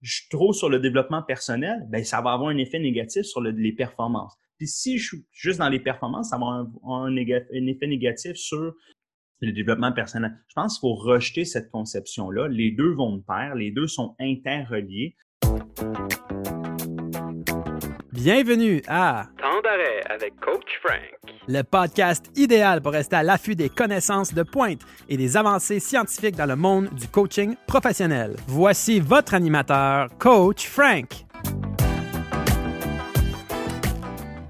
je trop sur le développement personnel, ben ça va avoir un effet négatif sur les performances. Puis si je suis juste dans les performances, ça va avoir un, effet négatif sur le développement personnel. Je pense qu'il faut rejeter cette conception-là. Les deux vont de pair, les deux sont interreliés. Bienvenue à Temps d'arrêt avec Coach Frank, le podcast idéal pour rester à l'affût des connaissances de pointe et des avancées scientifiques dans le monde du coaching professionnel. Voici votre animateur, Coach Frank.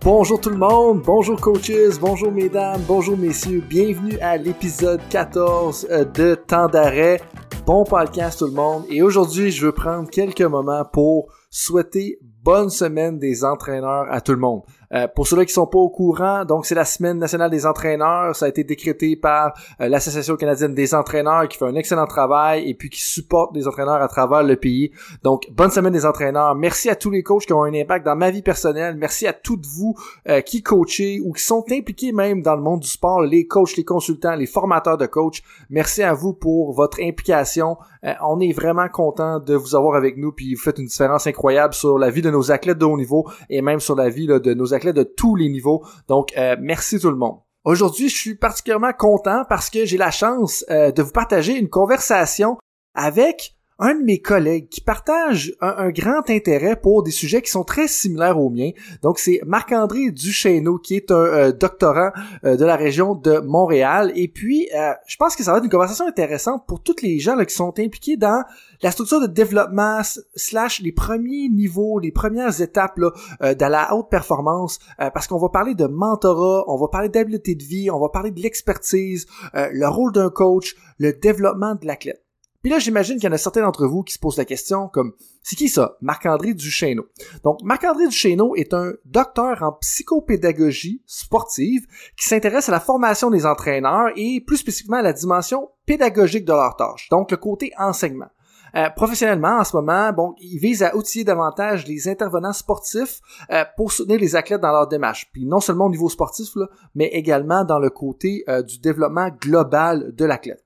Bonjour tout le monde, bonjour coaches, bonjour mesdames, bonjour messieurs, bienvenue à l'épisode 14 euh, de Temps d'arrêt. Bon podcast tout le monde et aujourd'hui je veux prendre quelques moments pour souhaiter bonne semaine des entraîneurs à tout le monde. Euh, pour ceux qui sont pas au courant, donc c'est la semaine nationale des entraîneurs. Ça a été décrété par euh, l'Association canadienne des entraîneurs qui fait un excellent travail et puis qui supporte les entraîneurs à travers le pays. Donc, bonne semaine des entraîneurs. Merci à tous les coachs qui ont un impact dans ma vie personnelle. Merci à toutes vous euh, qui coachez ou qui sont impliqués même dans le monde du sport, les coachs, les consultants, les formateurs de coachs. Merci à vous pour votre implication. on est vraiment content de vous avoir avec nous puis vous faites une différence incroyable sur la vie de nos athlètes de haut niveau et même sur la vie de nos athlètes de tous les niveaux. Donc, euh, merci tout le monde. Aujourd'hui, je suis particulièrement content parce que j'ai la chance euh, de vous partager une conversation avec un de mes collègues qui partage un, grand intérêt pour des sujets qui sont très similaires aux miens. Donc c'est Marc-André Duchesneau qui est un euh, doctorant euh, de la région de Montréal. Et puis euh, je pense que ça va être une conversation intéressante pour tous les gens qui sont impliqués dans la structure de développement slash les premiers niveaux, les premières étapes là, de la haute performance. parce qu'on va parler de mentorat, on va parler d'habileté de vie, on va parler de l'expertise, le rôle d'un coach, le développement de l'athlète. Puis là, j'imagine qu'il y en a certains d'entre vous qui se posent la question comme c'est qui ça? Marc-André Duchesneau. Donc Marc-André Duchesneau est un docteur en psychopédagogie sportive qui s'intéresse à la formation des entraîneurs et plus spécifiquement à la dimension pédagogique de leur tâche, donc le côté enseignement. Euh, professionnellement, en ce moment, bon, il vise à outiller davantage les intervenants sportifs euh, pour soutenir les athlètes dans leur démarche. Puis non seulement au niveau sportif, mais également dans le côté euh, du développement global de l'athlète.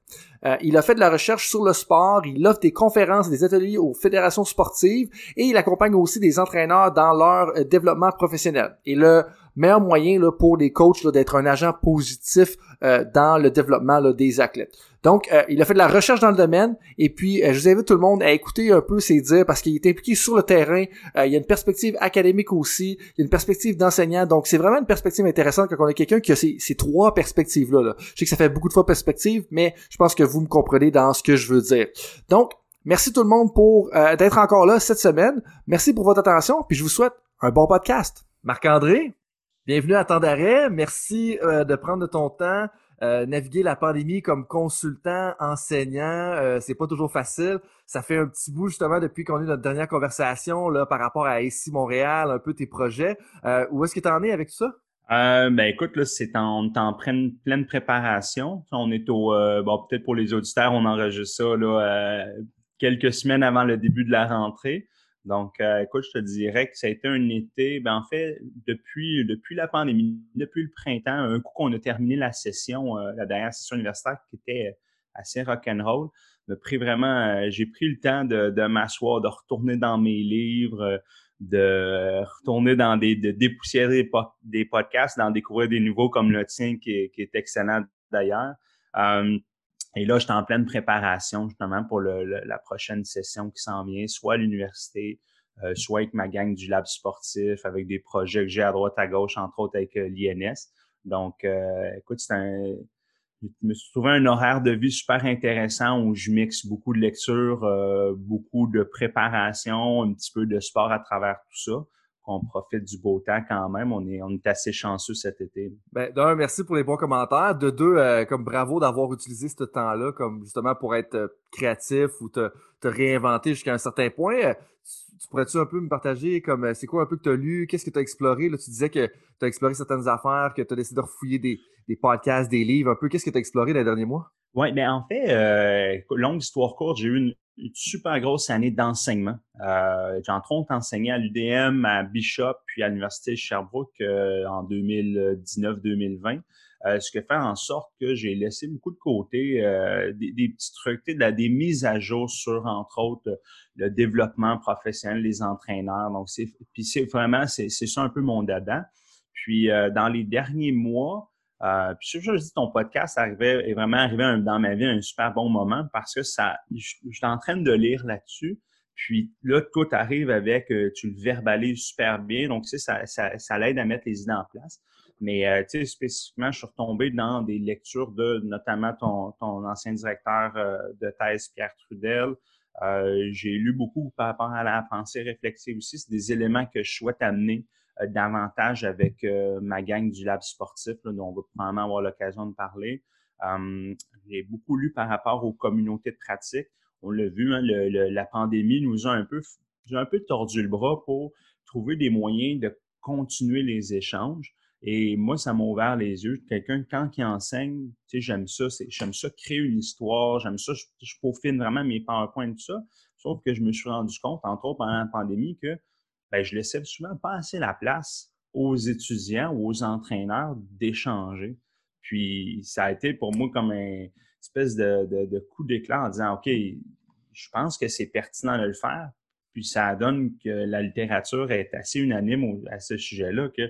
Il a fait de la recherche sur le sport, il offre des conférences, des ateliers aux fédérations sportives et il accompagne aussi des entraîneurs dans leur développement professionnel. Et le meilleur moyen là, pour les coachs d'être un agent positif euh, dans le développement des athlètes. Donc, euh, il a fait de la recherche dans le domaine et puis euh, je vous invite tout le monde à écouter un peu ses dires parce qu'il est impliqué sur le terrain. il y a une perspective académique aussi, il y a une perspective d'enseignant. Donc, c'est vraiment une perspective intéressante quand on a quelqu'un qui a ces, trois perspectives-là. Là. Je sais que ça fait beaucoup de fois perspective, mais je pense que vous me comprenez dans ce que je veux dire. Donc, merci tout le monde pour d'être encore là cette semaine. Merci pour votre attention, puis je vous souhaite un bon podcast. Marc-André, bienvenue à Temps d'arrêt. Merci de prendre ton temps euh, naviguer la pandémie comme consultant, enseignant, euh, c'est pas toujours facile. Ça fait un petit bout justement depuis qu'on a eu notre dernière conversation là, par rapport à ici Montréal, un peu tes projets. Euh, où est-ce que tu en es avec tout ça? ben écoute, là, c'est en, en pleine, pleine préparation. On est au bon, peut-être pour les auditeurs, on enregistre ça là, quelques semaines avant le début de la rentrée. Donc, euh, écoute, je te dirais que ça a été un été, ben, en fait, depuis, depuis la pandémie, depuis le printemps, un coup qu'on a terminé la session, euh, la dernière session universitaire qui était assez rock'n'roll, me pris vraiment, euh, j'ai pris le temps de, de m'asseoir, de retourner dans mes livres, de retourner dans des, de dépoussiérer des, podcasts, d'en découvrir des nouveaux comme le tien qui qui est excellent d'ailleurs. Et là, j'étais en pleine préparation justement pour le, la prochaine session qui s'en vient, soit à l'université, euh, soit avec ma gang du lab sportif, avec des projets que j'ai à droite, à gauche, entre autres avec euh, l'INS. Donc, euh, écoute, c'est un, je me suis trouvé un horaire de vie super intéressant où je mixe beaucoup de lecture, beaucoup de préparation, un petit peu de sport à travers tout ça qu'on profite du beau temps quand même. On est, on est assez chanceux cet été. Ben, d'un, merci pour les bons commentaires. De deux, euh, comme bravo d'avoir utilisé ce temps-là comme justement pour être euh, créatif ou te, te réinventer jusqu'à un certain point. Euh, tu, pourrais-tu un peu me partager comme c'est quoi un peu que tu as lu, qu'est-ce que tu as exploré? Là, tu disais que tu as exploré certaines affaires, que tu as décidé de refouiller des, des podcasts, des livres, un peu. Qu'est-ce que tu as exploré les derniers mois? Oui, mais en fait, longue histoire courte, j'ai eu une, une super grosse année d'enseignement. Euh, j'ai entre autres enseigné à l'UDM, à Bishop, puis à l'Université Sherbrooke euh, en 2019-2020. ce qui fait en sorte que j'ai laissé beaucoup de côté des, des, petits trucs, des mises à jour sur, entre autres, le développement professionnel des entraîneurs. Donc, c'est, c'est vraiment, c'est, ça un peu mon dada. Puis, dans les derniers mois, euh, puis je, je dis ton podcast arrivait, est vraiment arrivé dans ma vie à un super bon moment parce que ça, j'étais en train de lire là-dessus. Puis là, tout arrive avec, euh, tu le verbalises super bien. Donc, tu sais, ça, ça, ça l'aide à mettre les idées en place. Mais, euh, tu sais, spécifiquement, je suis retombé dans des lectures de notamment ton, ton ancien directeur de thèse, Pierre Trudel. J'ai lu beaucoup par rapport à la pensée réflexive aussi. C'est des éléments que je souhaite amener davantage avec euh, ma gang du lab sportif, là, dont on va probablement avoir l'occasion de parler. Hum, j'ai beaucoup lu par rapport aux communautés de pratique. On l'a vu, hein, la pandémie nous a un peu, un peu tordu le bras pour trouver des moyens de continuer les échanges. Et moi, ça m'a ouvert les yeux. Quelqu'un, quand il enseigne, tu sais, j'aime ça, j'aime ça créer une histoire, j'aime ça, je, je peaufine vraiment mes PowerPoint et tout ça. Sauf que je me suis rendu compte, entre autres pendant la pandémie, que ben, je laissais souvent pas assez la place aux étudiants ou aux entraîneurs d'échanger. Puis ça a été pour moi comme une espèce de, coup d'éclat en disant, OK, je pense que c'est pertinent de le faire. Puis ça donne que la littérature est assez unanime à ce sujet-là que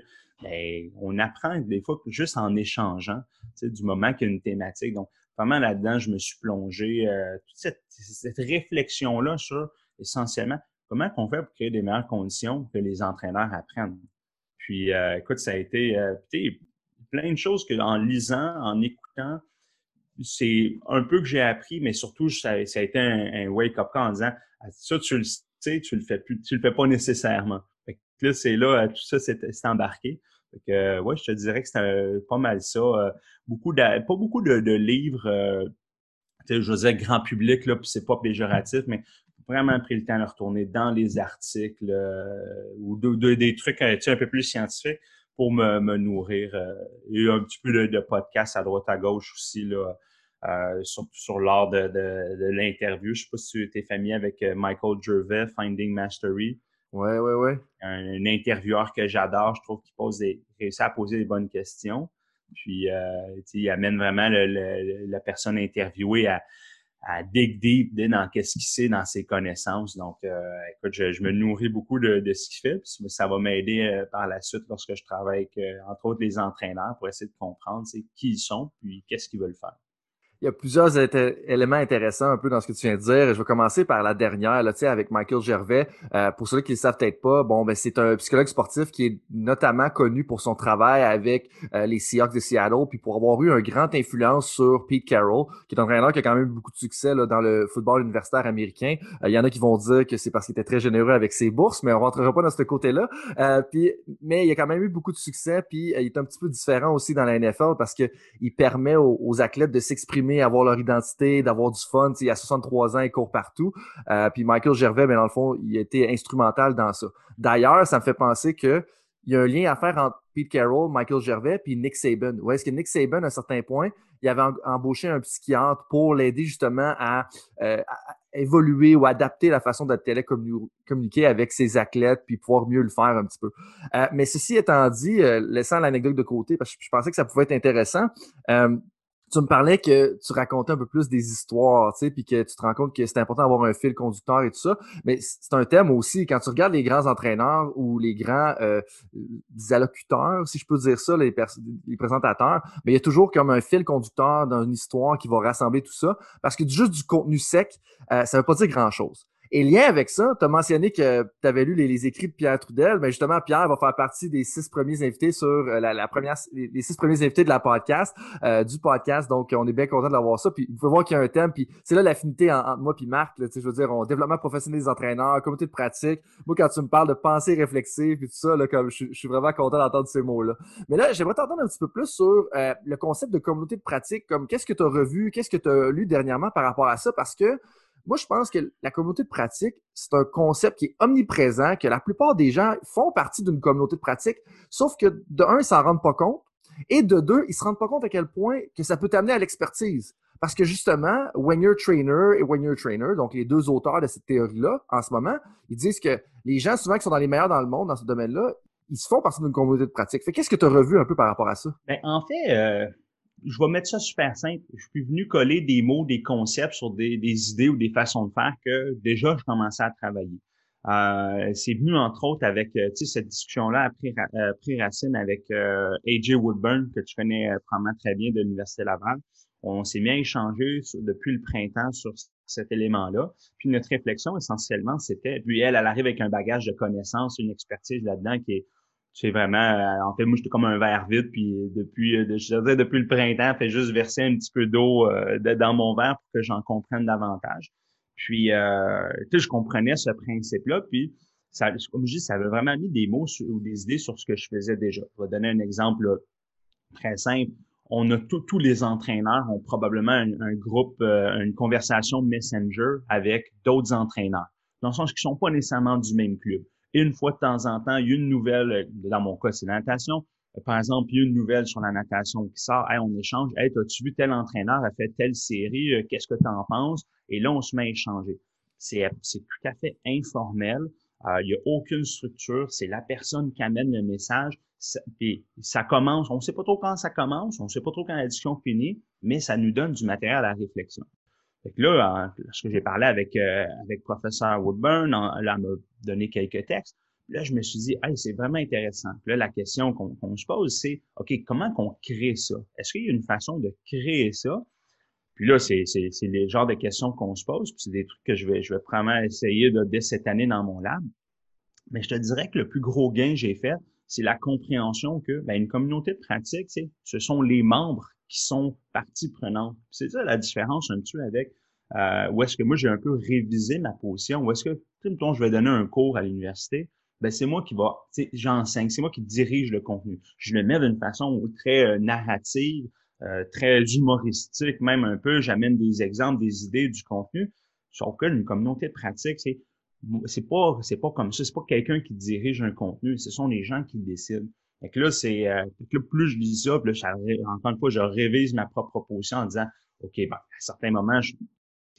ben, on apprend des fois juste en échangeant, du moment qu'il y a une thématique. Donc, vraiment là-dedans, je me suis plongé euh, toute cette, cette réflexion-là sur essentiellement comment on fait pour créer des meilleures conditions que les entraîneurs apprennent? Puis, euh, écoute, ça a été euh, plein de choses que en lisant, en écoutant, c'est un peu que j'ai appris, mais surtout, ça, a été un, wake-up call en disant ah, ça, tu le sais, tu le fais plus, tu le fais pas nécessairement. Fait que là, c'est là, tout ça s'est embarqué. Fait que, ouais, je te dirais que c'était pas mal ça. Euh, beaucoup de, pas beaucoup de, de livres, je veux dire grand public, là, puis c'est pas péjoratif, mais vraiment pris le temps de retourner dans les articles euh, ou de, des trucs euh, un peu plus scientifiques pour me, me nourrir. Euh, et un petit peu de, de podcast à droite à gauche aussi, là, euh, sur l'art de, de, l'interview. Je sais pas si tu étais familier avec Michael Gervais, Finding Mastery. Ouais, ouais, ouais. Un, intervieweur que j'adore, je trouve qu'il pose des, réussit à poser des bonnes questions. Puis, euh, il amène vraiment le, la personne interviewée à, à dig deep dans qu'est-ce qu'il sait, dans ses connaissances. Donc, euh, écoute, je, me nourris beaucoup de, de ce qu'il fait. Puis ça va m'aider euh, par la suite lorsque je travaille avec, euh, entre autres, les entraîneurs pour essayer de comprendre qui ils sont, puis qu'est-ce qu'ils veulent faire il y a plusieurs éléments intéressants un peu dans ce que tu viens de dire. Je vais commencer par la dernière, là, avec Michael Gervais. Euh, pour ceux qui ne le savent peut-être pas, bon, ben, c'est un psychologue sportif qui est notamment connu pour son travail avec euh, les Seahawks de Seattle, puis pour avoir eu un grand influence sur Pete Carroll, qui est un entraîneur qui a quand même eu beaucoup de succès là, dans le football universitaire américain. Euh, il y en a qui vont dire que c'est parce qu'il était très généreux avec ses bourses, mais on rentrera pas dans ce côté-là. mais il a quand même eu beaucoup de succès, puis il est un petit peu différent aussi dans la NFL parce que il permet aux athlètes de s'exprimer avoir leur identité, d'avoir du fun. il a 63 ans, il court partout. Euh, puis Michael Gervais, mais dans le fond, il a été instrumental dans ça. D'ailleurs, ça me fait penser que il y a un lien à faire entre Pete Carroll, Michael Gervais, puis Nick Saban. Ouais, est-ce que Nick Saban, à un certain point, il avait embauché un psychiatre pour l'aider justement à, euh, évoluer ou adapter la façon de télécommuniquer avec ses athlètes, puis pouvoir mieux le faire un petit peu. Euh, mais ceci étant dit, laissant l'anecdote de côté, parce que je pensais que ça pouvait être intéressant, tu me parlais que tu racontais un peu plus des histoires, tu sais, puis que tu te rends compte que c'est important d'avoir un fil conducteur et tout ça. Mais c'est un thème aussi, quand tu regardes les grands entraîneurs ou les grands euh, allocuteurs, si je peux dire ça, les, les présentateurs, mais il y a toujours comme un fil conducteur dans une histoire qui va rassembler tout ça. Parce que juste du contenu sec, euh, ça veut pas dire grand-chose. Et lien avec ça, tu as mentionné que tu avais lu les, écrits de Pierre Trudel. Mais justement, Pierre va faire partie des six premiers invités sur euh, la, première, les six premiers invités de la podcast, euh, du podcast. Donc, on est bien content d'avoir ça. Puis, vous pouvez voir qu'il y a un thème. Puis, c'est là l'affinité entre moi et Marc. Là, je veux dire, on développement professionnel des entraîneurs, communauté de pratique. Moi, quand tu me parles de pensée réflexive et tout ça, là, comme je, suis vraiment content d'entendre ces mots-là. Mais là, j'aimerais t'entendre un petit peu plus sur euh, le concept de communauté de pratique. Comme qu'est-ce que tu as revu, qu'est-ce que tu as lu dernièrement par rapport à ça? Parce que moi, je pense que la communauté de pratique, c'est un concept qui est omniprésent, que la plupart des gens font partie d'une communauté de pratique, sauf que de un, ils s'en rendent pas compte, et de deux, ils se rendent pas compte à quel point que ça peut t'amener à l'expertise. Parce que justement, When You're Trainer et When You're Trainer, donc les deux auteurs de cette théorie-là, en ce moment, ils disent que les gens souvent qui sont dans les meilleurs dans le monde dans ce domaine-là, ils se font partie d'une communauté de pratique. Fait qu'est-ce que tu as revu un peu par rapport à ça? Ben, en fait, euh, je vais mettre ça super simple. Je suis venu coller des mots, des concepts sur des, des idées ou des façons de faire que déjà je commençais à travailler. Euh, c'est venu entre autres avec euh, cette discussion-là après euh, pris racine avec euh, AJ Woodburn que tu connais probablement très bien de l'université Laval. On s'est bien échangé depuis le printemps sur cet élément-là. Puis notre réflexion essentiellement, c'était, puis elle, elle arrive avec un bagage de connaissances, une expertise là-dedans qui est c'est vraiment, en fait, moi, j'étais comme un verre vide, puis depuis, je dirais, depuis le printemps, fait juste verser un petit peu d'eau dans mon verre pour que j'en comprenne davantage. Puis, euh, tu sais, je comprenais ce principe-là, puis ça, comme je dis, ça avait vraiment mis des mots ou des idées sur ce que je faisais déjà. Je vais donner un exemple très simple. On a tous les entraîneurs ont probablement un, groupe, euh, une conversation Messenger avec d'autres entraîneurs, dans le sens qu'ils sont pas nécessairement du même club. Une fois de temps en temps, il y a une nouvelle, dans mon cas, c'est la natation, par exemple, il y a une nouvelle sur la natation qui sort, hey, on échange, hey, as-tu vu tel entraîneur a fait telle série, euh, qu'est-ce que tu en penses? Et là, on se met à échanger. C'est, c'est tout à fait informel. Euh, il n'y a aucune structure. C'est la personne qui amène le message. Ça, ça commence. On ne sait pas trop quand ça commence. On ne sait pas trop quand la discussion finit, mais ça nous donne du matériel à la réflexion. Fait que là, lorsque j'ai parlé avec euh, avec professeur Woodburn, elle m'a donné quelques textes. Là, je me suis dit, hey, c'est vraiment intéressant. là, la question qu'on se pose, c'est, OK, comment qu'on crée ça? Est-ce qu'il y a une façon de créer ça? Puis là, c'est les genres de questions qu'on se pose, puis c'est des trucs que je vais, je vais probablement essayer de, dès cette année dans mon lab. Mais je te dirais que le plus gros gain que j'ai fait, c'est la compréhension que ben, une communauté de pratique, ce sont les membres qui sont partie prenante. C'est ça la différence un petit peu avec euh, où est-ce que moi j'ai un peu révisé ma position, où est-ce que, temps je vais donner un cours à l'université, ben c'est moi qui va, j'enseigne, c'est moi qui dirige le contenu. Je le mets d'une façon très euh, narrative, euh, très humoristique, même un peu. J'amène des exemples, des idées, du contenu. Sauf que une communauté de pratique, c'est c'est pas c'est pas comme ça. C'est pas quelqu'un qui dirige un contenu. Ce sont les gens qui décident. Et que là, c'est euh, plus je lis ça, là, encore une fois, je révise ma propre proposition en disant, OK, ben, à certains moments,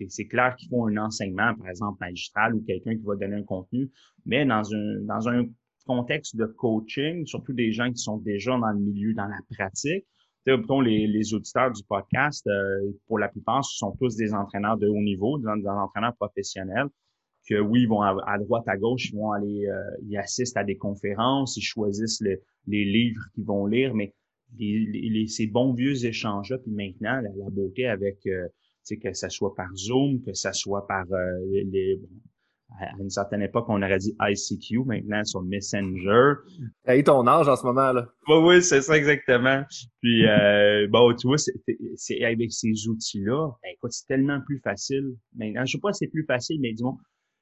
c'est clair qu'ils font un enseignement, par exemple, magistral ou quelqu'un qui va donner un contenu, mais dans un, dans un contexte de coaching, surtout des gens qui sont déjà dans le milieu, dans la pratique, les, les auditeurs du podcast, euh, pour la plupart, ce sont tous des entraîneurs de haut niveau, des, entraîneurs professionnels, que oui, ils vont à, droite, à gauche, ils vont aller, euh, ils assistent à des conférences, ils choisissent les livres qu'ils vont lire, mais les, ces bons vieux échanges-là, puis maintenant, la, beauté avec, euh, que ça soit par Zoom, que ça soit par euh, les, à une certaine époque, on aurait dit ICQ, maintenant sur Messenger. T'as ton âge en ce moment, là. Oui, oui, c'est ça exactement. Puis, euh, bon, tu vois, c'est avec ces outils-là, ben, écoute, c'est tellement plus facile. Maintenant, je sais pas si c'est plus facile, mais disons,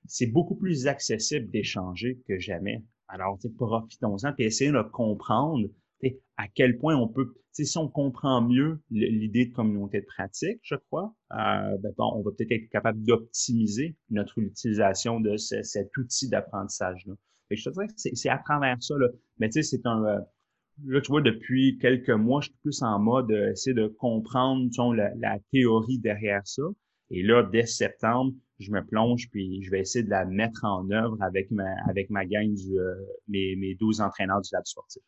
c'est beaucoup plus accessible d'échanger que jamais. Alors, profitons-en, puis essayons de comprendre à quel point on peut, si on comprend mieux l'idée de communauté de pratique, je crois, euh, ben, on va peut-être être capable d'optimiser notre utilisation de cet outil d'apprentissage-là. Je te dirais que c'est à travers ça, là. mais tu sais, c'est un... Euh, là, tu vois, depuis quelques mois, je suis plus en mode euh, essayer de comprendre la, la, théorie derrière ça. Et là, dès septembre, je me plonge, puis je vais essayer de la mettre en œuvre avec ma, avec ma gang, du, euh, mes, mes 12 entraîneurs du lab sportif.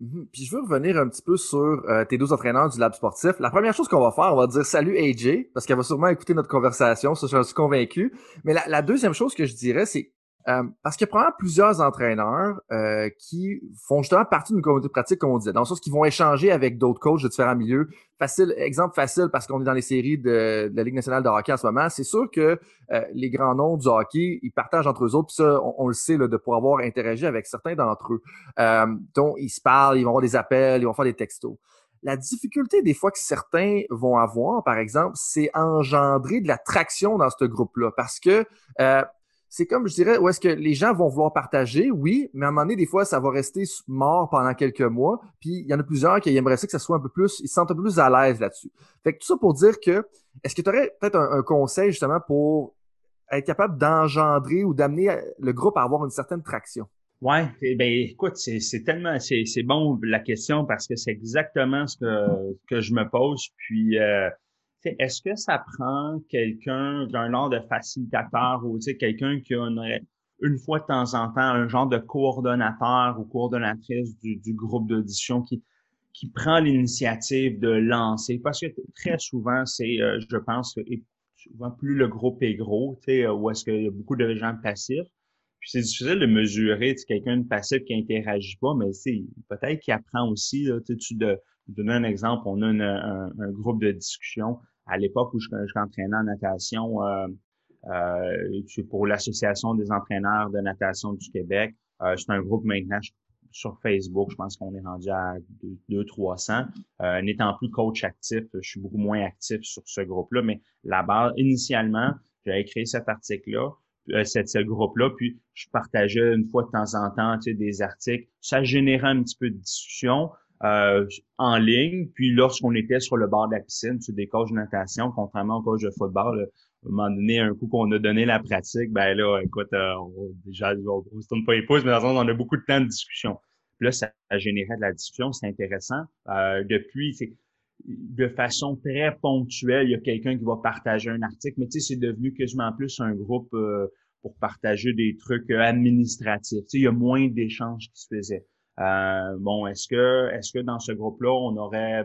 Mhm. Puis je veux revenir un petit peu sur euh, tes deux entraîneurs du lab sportif. La première chose qu'on va faire, on va dire salut AJ, parce qu'elle va sûrement écouter notre conversation, ça j'en suis convaincu. Mais la, deuxième chose que je dirais, c'est euh, parce qu'il y a probablement plusieurs entraîneurs euh, qui font justement partie d'une communauté pratique, comme on disait, dans le sens qu'ils vont échanger avec d'autres coachs de différents milieux. Facile, exemple facile, parce qu'on est dans les séries de, la Ligue nationale de hockey en ce moment. C'est sûr que euh, les grands noms du hockey, ils partagent entre eux autres, puis ça, on, le sait, là, de pouvoir avoir interagi avec certains d'entre eux. donc, ils se parlent, ils vont avoir des appels, ils vont faire des textos. La difficulté des fois que certains vont avoir, par exemple, c'est engendrer de la traction dans ce groupe-là, parce que c'est comme je dirais, où est-ce que les gens vont vouloir partager, oui, mais à un moment donné, des fois, ça va rester mort pendant quelques mois. Puis il y en a plusieurs qui aimeraient ça que ça soit un peu plus, ils se sentent un peu plus à l'aise là-dessus. Fait que tout ça pour dire que, est-ce que tu aurais peut-être un, conseil justement pour être capable d'engendrer ou d'amener euh, le groupe à avoir une certaine traction? Ouais, eh ben écoute, c'est tellement c'est bon la question parce que c'est exactement ce que, que je me pose. Puis euh, est-ce que ça prend quelqu'un d'un genre de facilitateur ou quelqu'un qui a une, fois de temps en temps un genre de coordonnateur ou coordonnatrice du, groupe d'audition qui, prend l'initiative de lancer? Parce que très souvent, c'est, euh, je pense, souvent plus le groupe est gros, sais, où est-ce qu'il y a beaucoup de gens passifs. Puis c'est difficile de mesurer, quelqu'un de passif qui interagit pas, mais peut-être qu'il apprend aussi. Là, de, donner un exemple, on a un, groupe de discussion à l'époque où je, je en natation. Euh, euh, pour l'Association des entraîneurs de natation du Québec. Euh, c'est un groupe maintenant sur Facebook, je pense qu'on est rendu à 200-300. Euh, n'étant plus coach actif, je suis beaucoup moins actif sur ce groupe-là, mais la base, initialement, j'avais créé cet article-là, euh, ce groupe-là, puis je partageais une fois de temps en temps tu sais, des articles. Ça générait un petit peu de discussion euh, en ligne. Puis lorsqu'on était sur le bord de la piscine, sur des coachs de natation, contrairement aux coachs de football, à un moment donné, un coup qu'on a donné la pratique, ben là, écoute, euh, on, déjà, on, se tourne pas les pouces, mais dans le sens, on a beaucoup de temps de discussion. Là, ça, a de la discussion, c'est intéressant. Euh, depuis, de façon très ponctuelle, il y a quelqu'un qui va partager un article, mais tu sais, c'est devenu quasiment plus un groupe euh, pour partager des trucs administratifs. Tu sais, il y a moins d'échanges qui se faisaient. Bon, est-ce que, est-ce que dans ce groupe-là, on aurait,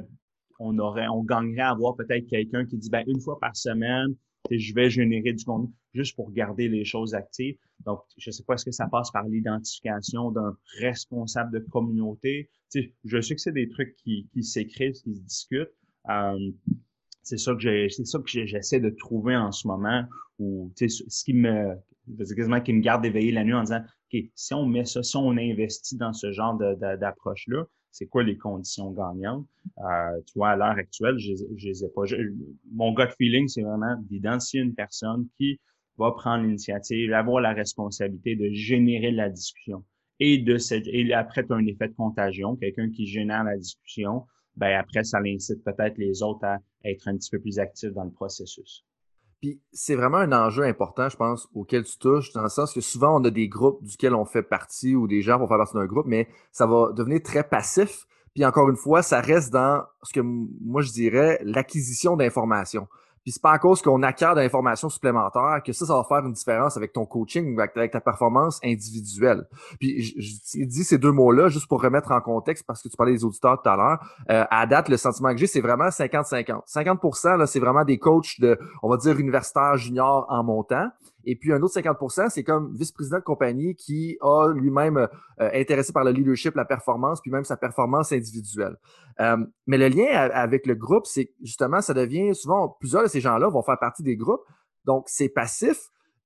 on aurait, on gagnerait à avoir peut-être quelqu'un qui dit, ben une fois par semaine, je vais générer du contenu juste pour garder les choses actives. Donc, je ne sais pas, est-ce que ça passe par l'identification d'un responsable de communauté? je sais que c'est des trucs qui, qui s'écrivent, qui se discutent. Euh, c'est ça que j'ai, c'est ça que j'essaie de trouver en ce moment ou ce qui me, quasiment qui me garde éveillé la nuit en disant, OK, si on met ça, si on investit dans ce genre d'approche-là, c'est quoi les conditions gagnantes? Euh, tu vois, à l'heure actuelle, je, je les ai pas. mon gut feeling, c'est vraiment d'identifier une personne qui va prendre l'initiative, avoir la responsabilité de générer la discussion. Et de cette, et après, tu as un effet de contagion, quelqu'un qui génère la discussion, ben après, ça incite peut-être les autres à être un petit peu plus actifs dans le processus. Puis c'est vraiment un enjeu important, je pense, auquel tu touches, dans le sens que souvent on a des groupes duquel on fait partie ou des gens vont faire partie d'un groupe, mais ça va devenir très passif. Puis encore une fois, ça reste dans ce que moi je dirais l'acquisition d'informations. Puis c'est pas à cause qu'on acquiert de l'information supplémentaire que ça, ça va faire une différence avec ton coaching, avec ta performance individuelle. Puis je, dis ces deux mots-là juste pour remettre en contexte parce que tu parlais des auditeurs tout à l'heure. Euh, à date, le sentiment que j'ai, c'est vraiment 50-50. 50%, là, c'est vraiment des coachs de, on va dire, universitaires juniors en montant. Et puis un autre 50% c'est comme vice-président de compagnie qui a lui-même euh, intéressé par le leadership, la performance, puis même sa performance individuelle. Euh, mais le lien avec le groupe, c'est justement, ça devient souvent, plusieurs de ces gens-là vont faire partie des groupes, donc c'est passif.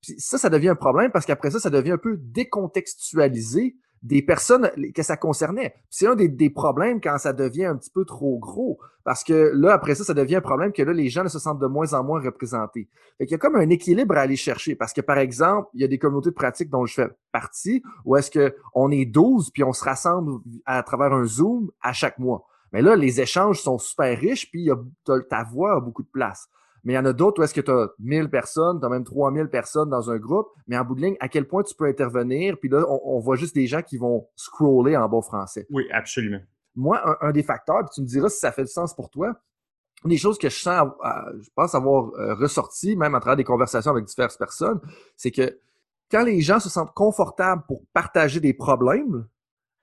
Puis ça, ça devient un problème parce qu'après ça, ça devient un peu décontextualisé des personnes que ça concernait. C'est un des, problèmes quand ça devient un petit peu trop gros, parce que là, après ça, ça devient un problème que là, les gens se sentent de moins en moins représentés. Fait qu'il y a comme un équilibre à aller chercher, parce que par exemple, il y a des communautés de pratique dont je fais partie, où est-ce qu'on est 12, puis on se rassemble à travers un Zoom à chaque mois. Mais là, les échanges sont super riches, puis ta voix a beaucoup de place. Mais il y en a d'autres où est-ce que tu as 1000 personnes, tu as même 3000 personnes dans un groupe, mais en bout de ligne, à quel point tu peux intervenir, puis là, on, voit juste des gens qui vont scroller en bon français. Oui, absolument. Moi, un, des facteurs, puis tu me diras si ça fait du sens pour toi, une des choses que je sens, je pense avoir euh, ressorti, même à travers des conversations avec diverses personnes, c'est que quand les gens se sentent confortables pour partager des problèmes,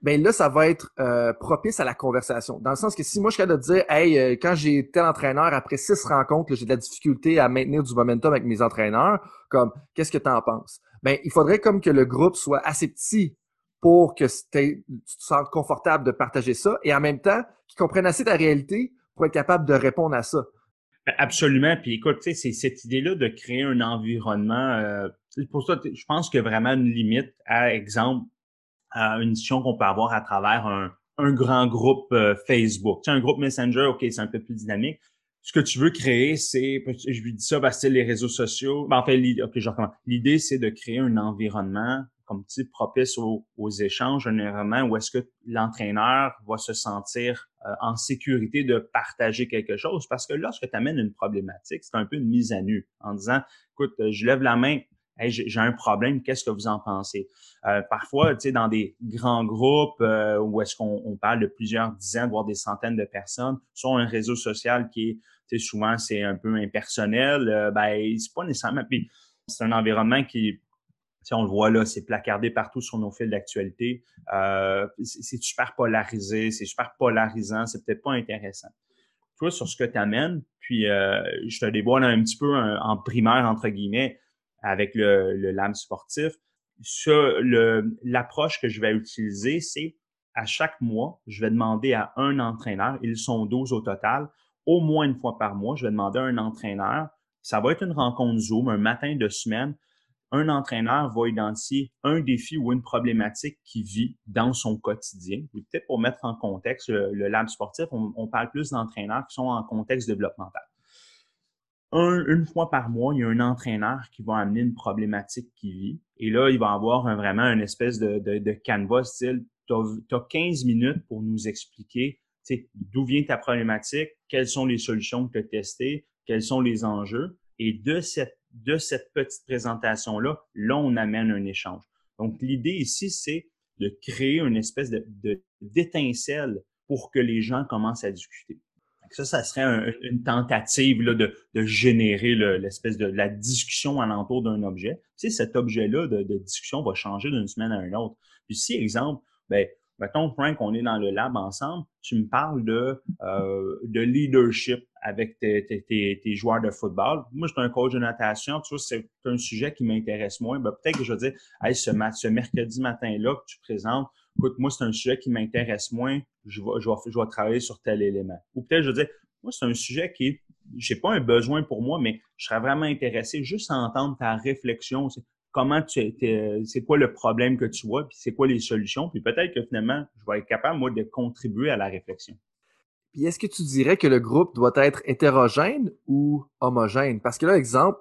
ben là, ça va être euh, propice à la conversation. Dans le sens que si moi, je suis capable de dire, hey, euh, quand j'ai tel entraîneur, après six rencontres, j'ai de la difficulté à maintenir du momentum avec mes entraîneurs, comme, qu'est-ce que tu en penses? Ben, il faudrait comme que le groupe soit assez petit pour que tu te sentes confortable de partager ça et en même temps, qu'ils comprennent assez ta réalité pour être capable de répondre à ça. Ben, absolument. Puis écoute, c'est cette idée-là de créer un environnement. Euh, pour ça, je pense qu'il y a vraiment une limite à exemple une discussion qu'on peut avoir à travers un, un grand groupe euh, Facebook. Tu un groupe Messenger, OK, c'est un peu plus dynamique. Ce que tu veux créer, c'est, je lui dis ça parce que les réseaux sociaux. Ben, en fait, l'idée. L'idée, c'est de créer un environnement comme type propice aux, aux échanges, environnement où est-ce que l'entraîneur va se sentir euh, en sécurité de partager quelque chose. Parce que lorsque tu amènes une problématique, c'est un peu une mise à nu en disant, écoute, je lève la main, j'ai un problème, qu'est-ce que vous en pensez? Euh, parfois, tu sais, dans des grands groupes euh, où est-ce qu'on parle de plusieurs dizaines, voire des centaines de personnes, sur un réseau social qui est, tu sais, souvent c'est un peu impersonnel, euh, ben c'est pas nécessairement. Puis c'est un environnement qui on le voit là, c'est placardé partout sur nos fils d'actualité. Euh, c'est super polarisé, c'est super polarisant, c'est peut-être pas intéressant. Toi, sur ce que tu amènes, puis je te dévoile un petit peu en primaire, entre guillemets, avec le, le lab sportif. L'approche que je vais utiliser, c'est à chaque mois, je vais demander à un entraîneur, ils sont 12 au total, au moins une fois par mois, je vais demander à un entraîneur, ça va être une rencontre Zoom, un matin de semaine, un entraîneur va identifier un défi ou une problématique qu'il vit dans son quotidien. Peut-être pour mettre en contexte le, lab sportif, on, parle plus d'entraîneurs qui sont en contexte développemental. Une fois par mois, il y a un entraîneur qui va amener une problématique qu'il vit. Et là, il va avoir vraiment une espèce de, de, canevas style, tu as, 15 minutes pour nous expliquer d'où vient ta problématique, quelles sont les solutions que tu as testées, quels sont les enjeux. Et de cette de cette petite présentation-là, là, on amène un échange. Donc, l'idée ici, c'est de créer une espèce de, d'étincelle pour que les gens commencent à discuter. Ça, ça serait une tentative là, de, de, générer l'espèce de la discussion alentour d'un objet. Tu cet objet-là de, de, discussion va changer d'une semaine à une autre. Puis si, exemple, ben, mettons, Frank, on est dans le lab ensemble, tu me parles de, euh, de leadership avec tes, tes, joueurs de football. Moi, je suis un coach de natation, tu vois, c'est un sujet qui m'intéresse moins. Ben, peut-être que je vais dire, hey, ce, ce mercredi matin-là que tu présentes, écoute, moi, c'est un sujet qui m'intéresse moins, je vais, je, vais, je vais travailler sur tel élément. Ou peut-être je vais dire, moi, c'est un sujet qui j'ai pas un besoin pour moi, mais je serais vraiment intéressé juste à entendre ta réflexion comment tu c'est quoi le problème que tu vois, puis c'est quoi les solutions, puis peut-être que finalement, je vais être capable, moi, de contribuer à la réflexion. Puis est-ce que tu dirais que le groupe doit être hétérogène ou homogène? Parce que là, exemple,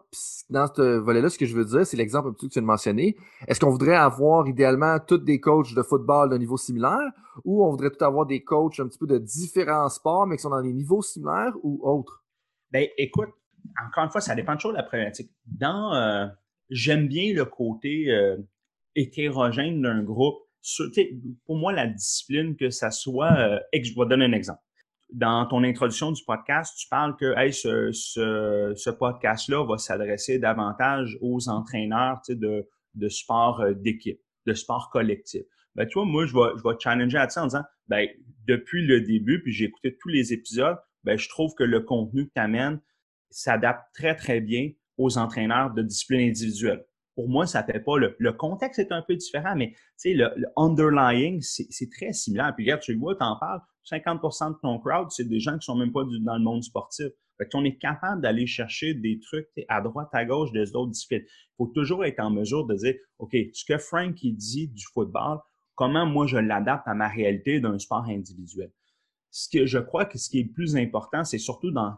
dans ce volet-là, ce que je veux dire, c'est l'exemple un petit que tu as mentionné. Est-ce qu'on voudrait avoir idéalement tous des coachs de football d'un niveau similaire ou on voudrait tout avoir des coachs un petit peu de différents sports, mais qui sont dans des niveaux similaires ou autres? Ben, écoute, encore une fois, ça dépend toujours de la problématique. Dans, euh, j'aime bien le côté euh, hétérogène d'un groupe. pour moi, la discipline, que ça soit, euh, je vais donner un exemple. Dans ton introduction du podcast, tu parles que hey, ce, ce, ce podcast-là va s'adresser davantage aux entraîneurs de, de sport euh, d'équipe, de sport collectif. Ben, tu vois, moi, je vais, je vais challenger à ça en disant, ben, depuis le début, puis j'ai écouté tous les épisodes, ben, je trouve que le contenu que tu amènes s'adapte très, très bien aux entraîneurs de discipline individuelle. Pour moi, ça fait pas le, contexte est un peu différent, mais le, le underlying, c'est très similaire. Puis regarde, tu vois, tu en parles, 50% de ton crowd, c'est des gens qui sont même pas dans le monde sportif. Fait on est capable d'aller chercher des trucs à droite, à gauche des autres disciplines. Il faut toujours être en mesure de dire, OK, ce que Frank dit du football, comment moi je l'adapte à ma réalité d'un sport individuel. Ce que je crois que ce qui est le plus important, c'est surtout dans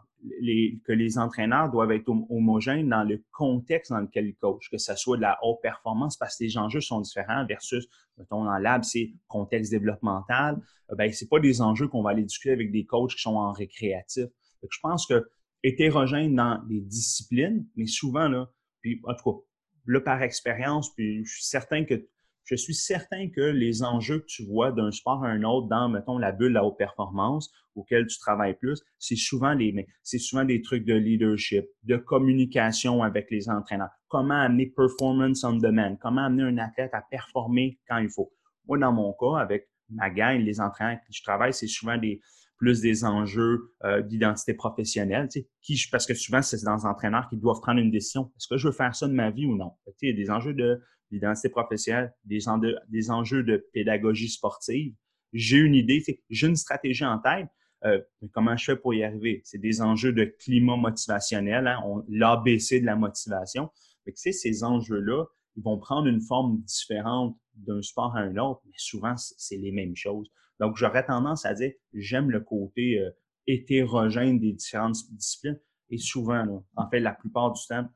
que les entraîneurs doivent être homogènes dans le contexte dans lequel ils coachent, que ce soit de la haute performance parce que les enjeux sont différents versus, mettons, dans lab, c'est contexte développemental. Euh, ben, c'est pas des enjeux qu'on va aller discuter avec des coachs qui sont en récréatif. je pense que hétérogène dans les disciplines, mais souvent, là, puis en tout cas, là, par expérience, puis je suis certain que je suis certain que les enjeux que tu vois d'un sport à un autre dans, mettons, la bulle à haute performance auquel tu travailles plus, c'est souvent souvent des trucs de leadership, de communication avec les entraîneurs. Comment amener performance on demand? Comment amener un athlète à performer quand il faut? Moi, dans mon cas, avec ma gang, les entraîneurs avec qui je travaille, c'est souvent des, plus des enjeux euh, d'identité professionnelle, tu sais, qui, parce que souvent, c'est dans les entraîneurs qui doivent prendre une décision. Est-ce que je veux faire ça de ma vie ou non? Tu sais, des enjeux de d'identité professionnelle, des, enjeux, de pédagogie sportive. J'ai une idée, j'ai une stratégie en tête. Euh, comment je fais pour y arriver? C'est des enjeux de climat motivationnel, hein, l'ABC de la motivation. Fait ces enjeux-là, ils vont prendre une forme différente d'un sport à un autre, mais souvent, c'est les mêmes choses. Donc, j'aurais tendance à dire, j'aime le côté euh, hétérogène des différentes disciplines. Et souvent, en fait, la plupart du temps,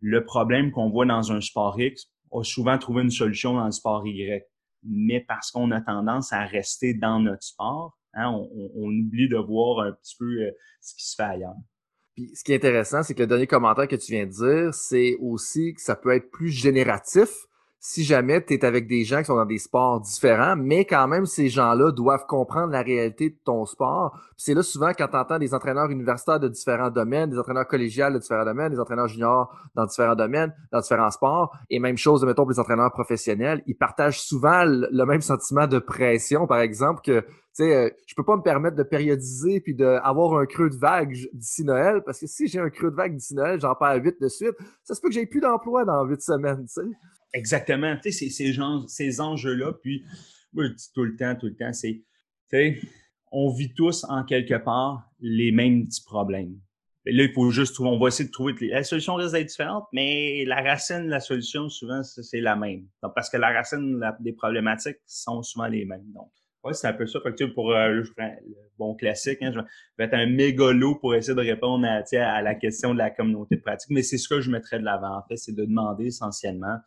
le problème qu'on voit dans un sport X, a souvent trouvé une solution dans le sport Y. Mais parce qu'on a tendance à rester dans notre sport, hein, on, oublie de voir un petit peu euh, ce qui se fait ailleurs. Puis ce qui est intéressant, c'est que le dernier commentaire que tu viens de dire, c'est aussi que ça peut être plus génératif si jamais tu es avec des gens qui sont dans des sports différents, mais quand même, ces gens-là doivent comprendre la réalité de ton sport. C'est là souvent quand tu entends des entraîneurs universitaires de différents domaines, des entraîneurs collégiales de différents domaines, des entraîneurs juniors dans différents domaines, dans différents sports, et même chose, mettons, pour les entraîneurs professionnels, ils partagent souvent le même sentiment de pression, par exemple, que tu sais, euh, je peux pas me permettre de périodiser puis d'avoir un creux de vague d'ici Noël, parce que si j'ai un creux de vague d'ici Noël, j'en perds vite de suite, ça se peut que j'ai plus d'emploi dans huit semaines, tu sais. Exactement. Tu sais, ces, ces enjeux-là, puis moi, je dis tout le temps, tout le temps, c'est, tu sais, on vit tous en quelque part les mêmes petits problèmes. Et là, il faut juste trouver, on va essayer de trouver, la solution reste d'être différente, mais la racine de la solution, souvent, c'est la même. Donc, parce que la racine des problématiques sont souvent les mêmes. Donc, ouais, c'est un peu ça. Fait que, pour euh, le bon classique, hein, je vais être un mégalo pour essayer de répondre à, à la question de la communauté de pratique, mais c'est ce que je mettrais de l'avant, en fait, c'est de demander essentiellement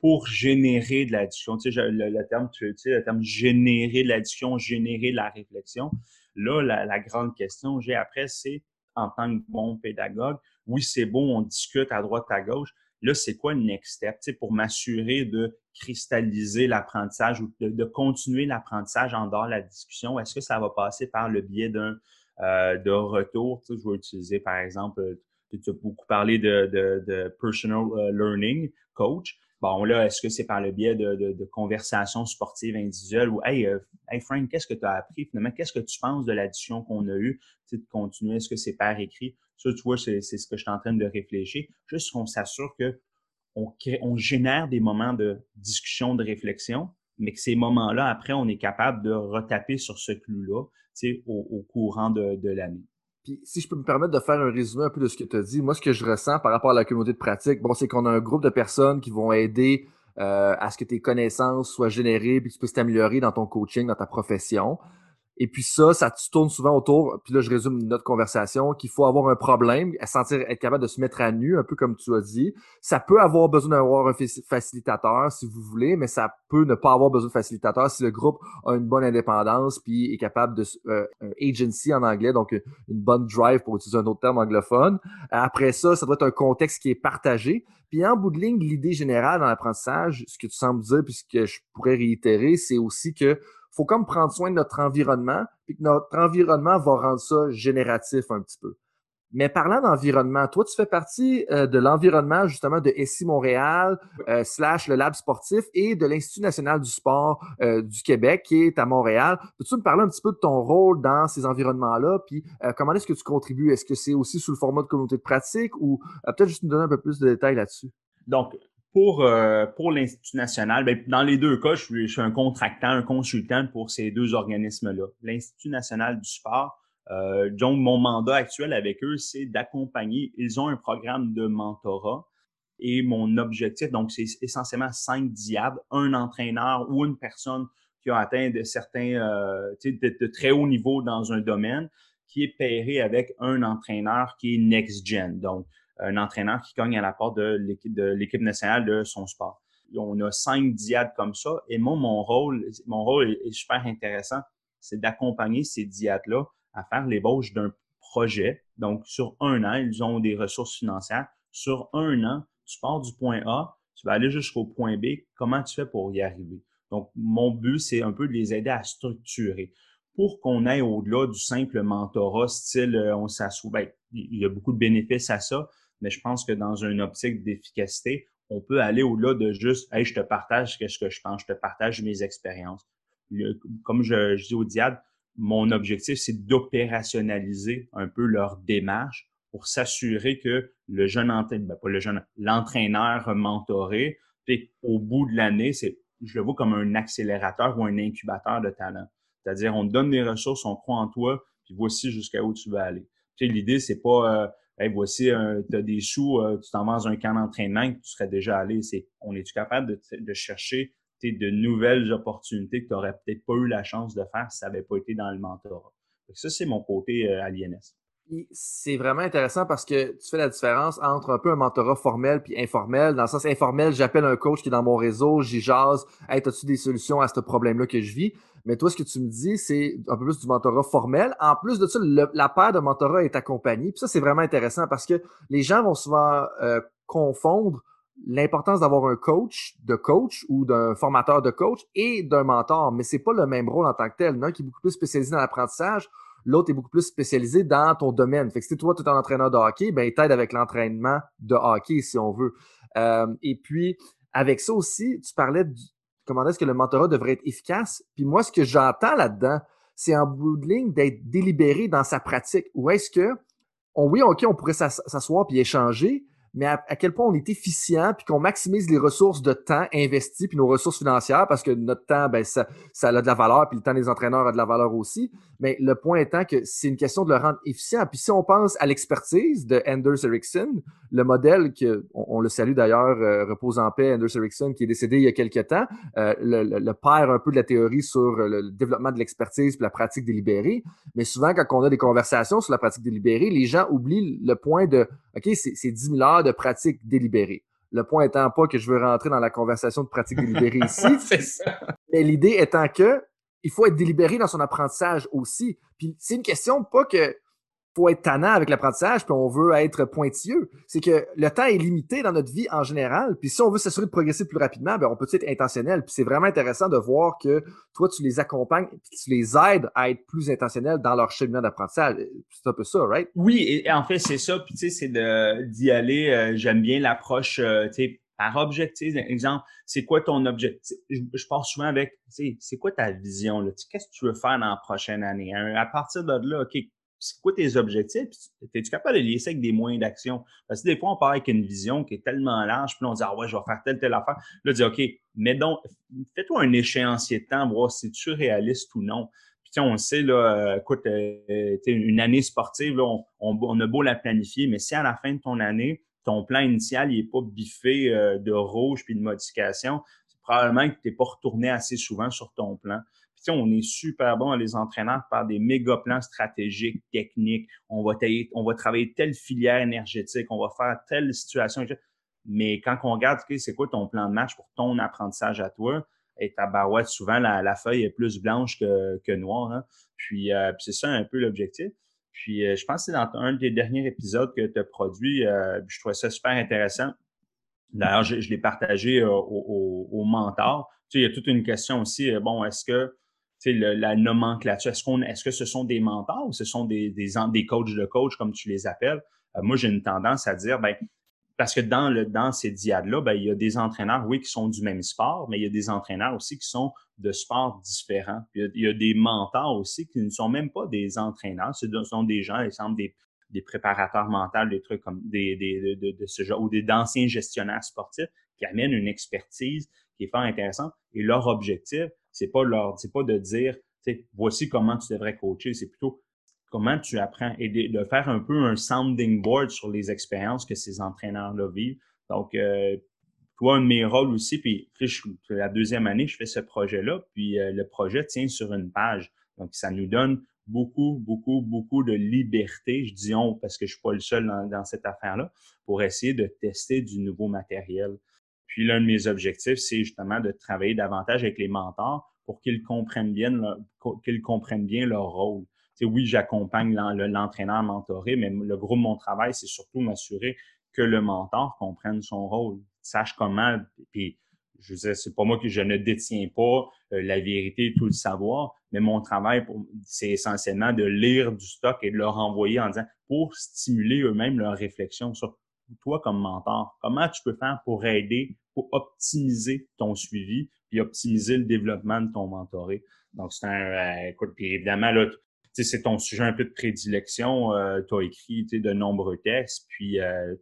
pour générer de la discussion. Tu sais, le, terme, tu sais, le terme générer de la discussion, générer de la réflexion. Là, la, grande question j'ai après, c'est en tant que bon pédagogue, oui, c'est bon, on discute à droite, à gauche. Là, c'est quoi le next step? Tu sais, pour m'assurer de cristalliser l'apprentissage ou de, continuer l'apprentissage en dehors de la discussion, est-ce que ça va passer par le biais d'un euh, de retour? Tu sais, je vais utiliser, par exemple, tu as beaucoup parlé de, de, de personal euh, learning coach. Bon, là, est-ce que c'est par le biais de, de, de conversations sportives individuelles ou Hey, euh, hey Frank, qu'est-ce que tu as appris finalement? Qu'est-ce que tu penses de l'addition qu'on a eue? Tu sais, de continuer, est-ce que c'est par écrit? Ça, tu vois, c'est ce que je suis en train de réfléchir. Juste qu'on s'assure que on, on génère des moments de discussion, de réflexion, mais que ces moments-là, après, on est capable de retaper sur ce clou-là, tu sais, au, au courant de, de l'année. Puis si je peux me permettre de faire un résumé un peu de ce que tu as dit, moi, ce que je ressens par rapport à la communauté de pratique, bon, c'est qu'on a un groupe de personnes qui vont aider euh, à ce que tes connaissances soient générées puis tu puisses t'améliorer dans ton coaching, dans ta profession. Et puis ça, ça tourne souvent autour, puis là je résume notre conversation, qu'il faut avoir un problème, sentir être capable de se mettre à nu, un peu comme tu as dit. Ça peut avoir besoin d'avoir un facilitateur si vous voulez, mais ça peut ne pas avoir besoin de facilitateur si le groupe a une bonne indépendance, puis est capable de euh, agency en anglais, donc une bonne drive pour utiliser un autre terme anglophone. Après ça, ça doit être un contexte qui est partagé. Puis en bout de ligne, l'idée générale dans l'apprentissage, ce que tu sembles dire, puis ce que je pourrais réitérer, c'est aussi que faut comme prendre soin de notre environnement, puis que notre environnement va rendre ça génératif un petit peu. Mais parlant d'environnement, toi, tu fais partie euh, de l'environnement justement de SI Montréal, euh, slash le lab sportif et de l'Institut national du sport euh, du Québec qui est à Montréal. Peux-tu me parler un petit peu de ton rôle dans ces environnements-là? Puis comment est-ce que tu contribues? Est-ce que c'est aussi sous le format de communauté de pratique ou peut-être juste nous donner un peu plus de détails là-dessus? Donc, pour, euh, pour l'Institut national, ben, dans les deux cas, je suis, un contractant, un consultant pour ces deux organismes-là. L'Institut national du sport, euh, donc mon mandat actuel avec eux, c'est d'accompagner. Ils ont un programme de mentorat et mon objectif, donc c'est essentiellement cinq diables, un entraîneur ou une personne qui a atteint de certains, euh, de, très haut niveau dans un domaine, qui est pairé avec un entraîneur qui est next-gen. Donc, un entraîneur qui cogne à la porte de l'équipe nationale de son sport. On a cinq diades comme ça. Et moi, mon rôle, mon rôle est, super intéressant. C'est d'accompagner ces diades-là à faire l'ébauche d'un projet. Donc, sur un an, ils ont des ressources financières. Sur un an, tu pars du point A, tu vas aller jusqu'au point B. Comment tu fais pour y arriver? Donc, mon but, c'est un peu de les aider à structurer pour qu'on aille au-delà du simple mentorat, style euh, on s'assoit. Ben, il y a beaucoup de bénéfices à ça, mais je pense que dans une optique d'efficacité, on peut aller au-delà de juste Hey, je te partage ce que je pense, je te partage mes expériences. comme je, dis au diable, mon objectif, c'est d'opérationnaliser un peu leur démarche pour s'assurer que le jeune entraîneur, ben, pas le jeune, l'entraîneur mentoré, au bout de l'année, c'est, je le vois comme un accélérateur ou un incubateur de talent. C'est-à-dire, on te donne des ressources, on croit en toi, puis voici jusqu'à où tu vas aller. L'idée, c'est pas euh, hey, voici, euh, tu as des sous, euh, tu t'en vends un camp d'entraînement que tu serais déjà allé. C'est, on est-tu capable de, de chercher de nouvelles opportunités que tu n'aurais peut-être pas eu la chance de faire si ça n'avait pas été dans le mentorat? ça, c'est mon côté euh, à l'INS. C'est vraiment intéressant parce que tu fais la différence entre un peu un mentorat formel puis informel. Dans le sens informel, j'appelle un coach qui est dans mon réseau, j'y jase. Hey, as-tu des solutions à ce problème-là que je vis? Mais toi, ce que tu me dis, c'est un peu plus du mentorat formel. En plus de ça, la paire de mentorat est accompagnée. Puis ça, c'est vraiment intéressant parce que les gens vont souvent euh, confondre l'importance d'avoir un coach de coach ou d'un formateur de coach et d'un mentor, mais c'est pas le même rôle en tant que tel. L'un qui est beaucoup plus spécialisé dans l'apprentissage, l'autre est beaucoup plus spécialisé dans ton domaine. Fait que si toi, tu es un entraîneur de hockey, ben, il t'aide avec l'entraînement de hockey, si on veut. Euh, et puis, avec ça aussi, tu parlais de comment est-ce que le mentorat devrait être efficace? Puis moi, ce que j'entends là-dedans, c'est en bout de ligne d'être délibéré dans sa pratique. Ou est-ce que, on, oui, OK, on pourrait s'asseoir puis échanger, mais à, quel point on est efficient puis qu'on maximise les ressources de temps investies puis nos ressources financières parce que notre temps, ben, ça, ça a de la valeur puis le temps des entraîneurs a de la valeur aussi. Mais le point étant que c'est une question de le rendre efficient. Puis si on pense à l'expertise de Anders Ericsson, le modèle que, on, le salue d'ailleurs, euh, repose en paix, Anders Ericsson, qui est décédé il y a quelques temps, euh, le, père un peu de la théorie sur le développement de l'expertise puis la pratique délibérée. Mais souvent, quand on a des conversations sur la pratique délibérée, les gens oublient le point de, OK, c'est 10 000 heures de pratique délibérée. Le point étant pas que je veux rentrer dans la conversation de pratique délibérée ici. ça. Mais l'idée étant que il faut être délibéré dans son apprentissage aussi. Puis c'est une question pas que faut être tannant avec l'apprentissage, puis on veut être pointilleux. C'est que le temps est limité dans notre vie en général. Puis si on veut s'assurer de progresser plus rapidement, ben on peut être intentionnel? Puis c'est vraiment intéressant de voir que toi, tu les accompagnes, puis tu les aides à être plus intentionnels dans leur cheminement d'apprentissage. C'est un peu ça, right? Oui, et en fait, c'est ça. Puis tu sais, c'est d'y aller. Euh, j'aime bien l'approche, euh, tu sais, par objectif. Exemple, c'est quoi ton objectif? Je, je pars souvent avec, c'est quoi ta vision? Qu'est-ce que tu veux faire dans la prochaine année? À partir de là, OK, c'est quoi tes objectifs? Es-tu capable de lier ça avec des moyens d'action? Parce que des fois, on part avec une vision qui est tellement large, puis on dit, ah ouais, je vais faire telle, telle affaire. Là, dis, OK, mais donc, fais-toi un échéancier de temps, voir si tu réaliste ou non. Puis, on sait, là, euh, écoute, euh, une année sportive, là, on, on, a beau la planifier, mais si à la fin de ton année, ton plan initial n'est pas biffé euh, de rouge puis de modification, c'est probablement que tu n'es pas retourné assez souvent sur ton plan on est super bon, les entraîneurs, par des méga plans stratégiques, techniques. On va, travailler telle filière énergétique, on va faire telle situation. Mais quand on regarde, c'est quoi ton plan de match pour ton apprentissage à toi? Et ta barouette, souvent, la, feuille est plus blanche que, noire. Hein. Puis, euh, puis c'est ça un peu l'objectif. Puis euh, je pense que c'est dans un des derniers épisodes que tu as produit. Euh, je trouvais ça super intéressant. D'ailleurs, je, l'ai partagé au, au, au, mentor. Tu il y a toute une question aussi. Bon, est-ce que le, la nomenclature. Est-ce, qu'on, est-ce que ce sont des mentors ou ce sont des, des, des coachs de coach, comme tu les appelles? Euh, moi, j'ai une tendance à dire, ben, parce que dans, le, dans ces diades-là, ben, il y a des entraîneurs, oui, qui sont du même sport, mais il y a des entraîneurs aussi qui sont de sports différents. il, y a, des mentors aussi qui ne sont même pas des entraîneurs, ce sont des gens, exemple, des, des préparateurs mentaux, des trucs comme des, des de, de, ce genre, ou des d'anciens gestionnaires sportifs qui amènent une expertise qui est fort intéressante. Et leur objectif, c'est pas leur, c'est pas de dire, voici comment tu devrais coacher, c'est plutôt comment tu apprends et de, faire un peu un sounding board sur les expériences que ces entraîneurs-là vivent. Donc, euh, toi, un de mes rôles aussi, puis la deuxième année, je fais ce projet-là, puis euh, le projet tient sur une page. Donc, ça nous donne beaucoup, beaucoup, beaucoup de liberté, je dis on parce que je suis pas le seul dans cette affaire-là, pour essayer de tester du nouveau matériel. Puis l'un de mes objectifs, c'est justement de travailler davantage avec les mentors pour qu'ils comprennent bien leur, qu'ils comprennent bien leur rôle. Tu oui, j'accompagne l'entraîneur mentoré, mais le gros de mon travail, c'est surtout m'assurer que le mentor comprenne son rôle, sache comment. Puis, je veux c'est pas moi que je ne détiens pas euh, la vérité, tout le savoir, mais mon travail, c'est essentiellement de lire du stock et de leur envoyer en disant pour stimuler eux-mêmes leur réflexion sur toi comme mentor, comment tu peux faire pour aider pour optimiser ton suivi puis optimiser le développement de ton mentoré. Donc, c'est un, euh, écoute, puis évidemment, là, c'est ton sujet un peu de prédilection. Euh, tu as écrit de nombreux textes, puis euh,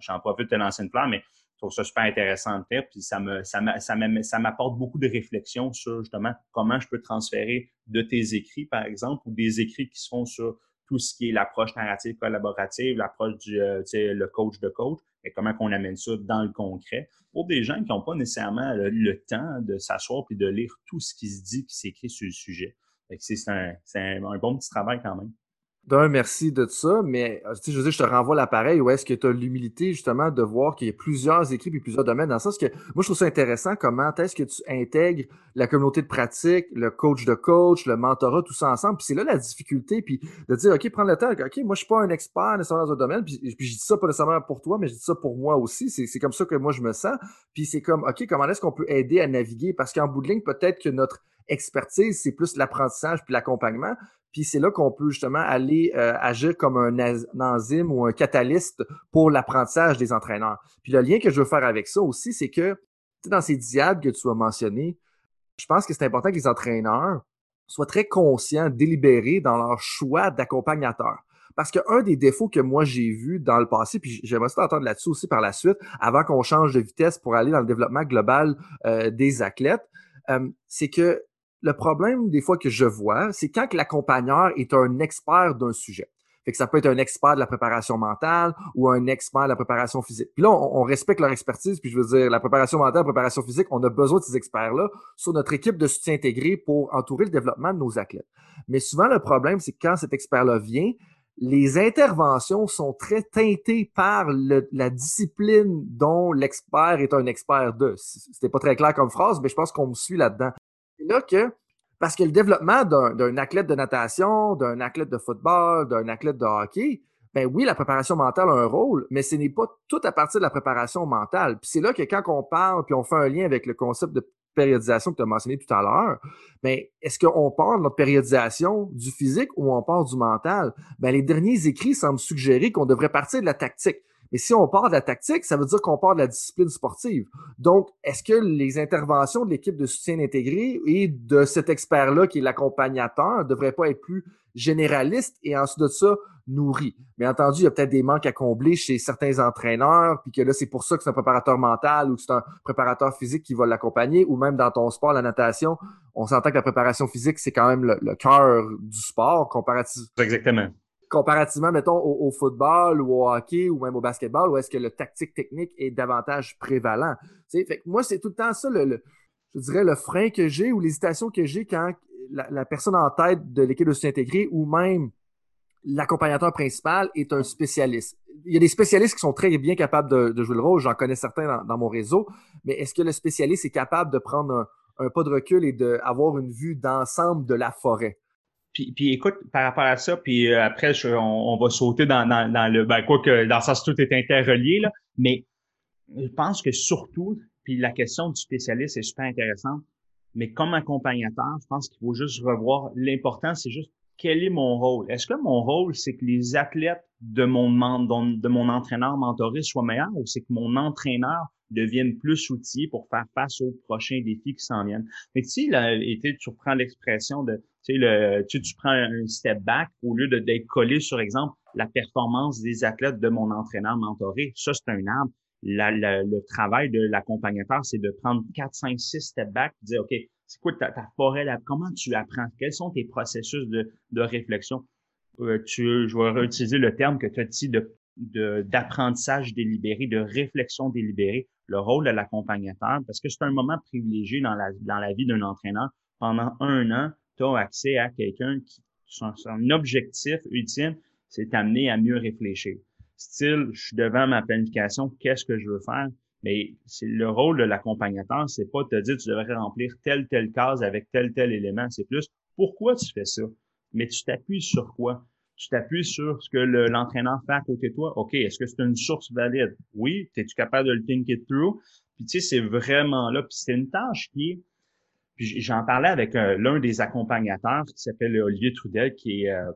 j'en profite de lancer une fleur, mais je trouve ça super intéressant de faire, puis ça ça m'apporte beaucoup de réflexion sur justement comment je peux transférer de tes écrits, par exemple, ou des écrits qui se font sur tout ce qui est l'approche narrative collaborative, l'approche du euh, le coach de coach, et comment qu'on amène ça dans le concret pour des gens qui n'ont pas nécessairement le, temps de s'asseoir puis de lire tout ce qui se dit, qui s'écrit sur le sujet. C'est un, un, bon petit travail quand même. D'un, merci de ça, mais euh, je veux dire, je te renvoie l'appareil où est-ce que tu as l'humilité justement de voir qu'il y a plusieurs équipes et plusieurs domaines dans ça. Parce que moi, je trouve ça intéressant comment est-ce que tu intègres la communauté de pratique, le coach de coach, le mentorat, tout ça ensemble. Puis c'est là la difficulté, puis de dire, OK, prendre le temps, OK, moi, je suis pas un expert nécessairement dans un domaine, puis, puis je dis ça pas nécessairement pour toi, mais je dis ça pour moi aussi. C'est comme ça que moi, je me sens. Puis c'est comme, OK, comment est-ce qu'on peut aider à naviguer? Parce qu'en bout de ligne, peut-être que notre expertise, c'est plus l'apprentissage puis l'accompagnement. Puis c'est là qu'on peut justement aller euh, agir comme un, enzyme ou un catalyste pour l'apprentissage des entraîneurs. Puis le lien que je veux faire avec ça aussi, c'est que dans ces diades que tu as mentionnées, je pense que c'est important que les entraîneurs soient très conscients, délibérés dans leur choix d'accompagnateur. Parce qu'un des défauts que moi j'ai vu dans le passé, puis j'aimerais t'entendre là-dessus aussi par la suite, avant qu'on change de vitesse pour aller dans le développement global euh, des athlètes, euh, c'est que le problème des fois que je vois, c'est quand l'accompagneur est un expert d'un sujet. Fait que ça peut être un expert de la préparation mentale ou un expert de la préparation physique. Puis là, on, respecte leur expertise, puis je veux dire, la préparation mentale, la préparation physique, on a besoin de ces experts-là sur notre équipe de soutien intégré pour entourer le développement de nos athlètes. Mais souvent, le problème, c'est que quand cet expert-là vient, les interventions sont très teintées par la discipline dont l'expert est un expert de. C'était pas très clair comme phrase, mais je pense qu'on me suit là-dedans. Là que, parce que le développement d'un athlète de natation, d'un athlète de football, d'un athlète de hockey, ben oui, la préparation mentale a un rôle, mais ce n'est pas tout à partir de la préparation mentale. Puis c'est là que quand on parle, puis on fait un lien avec le concept de périodisation que tu as mentionné tout à l'heure, ben, est-ce qu'on parle de notre périodisation du physique ou on parle du mental? Ben, les derniers écrits semblent suggérer qu'on devrait partir de la tactique. Mais si on part de la tactique, ça veut dire qu'on part de la discipline sportive. Donc, est-ce que les interventions de l'équipe de soutien intégré et de cet expert-là qui est l'accompagnateur ne devraient pas être plus généralistes et ensuite de ça nourris? Bien entendu, il y a peut-être des manques à combler chez certains entraîneurs, puis que là, c'est pour ça que c'est un préparateur mental ou que c'est un préparateur physique qui va l'accompagner, ou même dans ton sport, la natation, on s'entend que la préparation physique, c'est quand même le, le cœur du sport comparativement. Exactement comparativement, mettons, au, football ou au hockey ou même au basketball, où est-ce que le tactique technique est davantage prévalent? Moi, c'est tout le temps ça, le, je dirais, le frein que j'ai ou l'hésitation que j'ai quand la, personne en tête de l'équipe de soutien intégré ou même l'accompagnateur principal est un spécialiste. Il y a des spécialistes qui sont très bien capables de, jouer le rôle, j'en connais certains dans, mon réseau, mais est-ce que le spécialiste est capable de prendre un, un pas de recul et d'avoir une vue d'ensemble de la forêt? Puis, puis, écoute, par rapport à ça, puis euh, après, on, va sauter dans, dans, dans, le ben quoi que dans ça, tout est interrelié, là, mais je pense que surtout, puis la question du spécialiste est super intéressante, mais comme accompagnateur, je pense qu'il faut juste revoir l'important, c'est juste quel est mon rôle? Est-ce que mon rôle, c'est que les athlètes de mon, de mon entraîneur mentoré soient meilleurs ou c'est que mon entraîneur devienne plus outillé pour faire face aux prochains défis qui s'en viennent? Mais tu sais, tu reprends l'expression de, tu sais, tu, tu prends un step back au lieu d'être collé sur, exemple, la performance des athlètes de mon entraîneur mentoré. Ça, c'est un arbre. le travail de l'accompagnateur, c'est de prendre 4, 5, 6 step back et dire, OK, c'est quoi ta, forêt là? Comment tu apprends? Quels sont tes processus de, de réflexion? Euh, tu, je vais réutiliser le terme que tu as dit de d'apprentissage délibéré, de réflexion délibérée, le rôle de l'accompagnateur, parce que c'est un moment privilégié dans la, dans la vie d'un entraîneur. Pendant un an, tu as accès à quelqu'un qui, son, son objectif ultime, c'est t'amener à mieux réfléchir. Style, je suis devant ma planification, qu'est-ce que je veux faire? Mais c'est le rôle de l'accompagnateur, c'est pas te dire tu devrais remplir telle telle case avec tel tel élément, c'est plus pourquoi tu fais ça? Mais tu t'appuies sur quoi? Tu t'appuies sur ce que l'entraîneur fait à côté de toi. Ok, est-ce que c'est une source valide? Oui, es-tu capable de le think it through? Puis tu sais, c'est vraiment là. Puis c'est une tâche qui est puis j'en parlais avec euh, l'un des accompagnateurs qui s'appelle Olivier Trudel, qui est euh,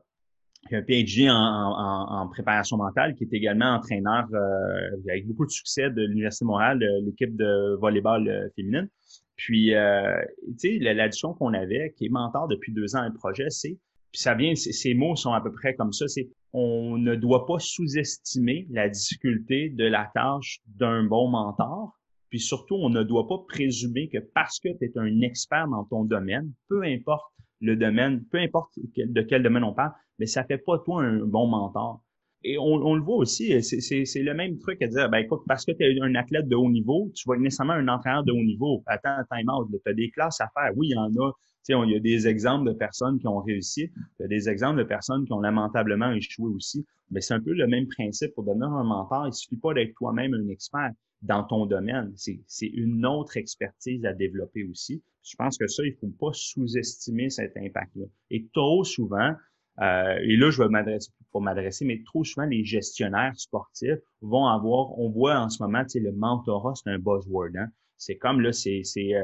qui a un PhD en, préparation mentale, qui est également entraîneur euh, avec beaucoup de succès de l'Université de Montréal, l'équipe de volleyball euh, féminine. Puis, euh, tu sais, l'addition qu'on avait, qui est mentor depuis deux ans un projet, c'est, puis ça vient, ces mots sont à peu près comme ça, c'est on ne doit pas sous-estimer la difficulté de la tâche d'un bon mentor. Puis surtout, on ne doit pas présumer que parce que tu es un expert dans ton domaine, peu importe le domaine, peu importe de quel domaine on parle, mais ça fait pas toi un bon mentor. Et on, le voit aussi, c'est le même truc à dire, ben écoute, parce que tu es un athlète de haut niveau, tu vas être nécessairement un entraîneur de haut niveau. Attends, time out, tu as des classes à faire. Oui, il y en a. Tu sais, il y a des exemples de personnes qui ont réussi, il y a des exemples de personnes qui ont lamentablement échoué aussi. Mais c'est un peu le même principe pour devenir un mentor. Il suffit pas d'être toi-même un expert dans ton domaine. C'est une autre expertise à développer aussi. Je pense que ça, il faut pas sous-estimer cet impact-là. Et trop souvent, euh, et là, je vais m'adresser pour m'adresser, mais trop souvent, les gestionnaires sportifs vont avoir, on voit en ce moment, tu sais, le mentorat, c'est un buzzword. Hein? C'est comme là, c'est, c'est euh,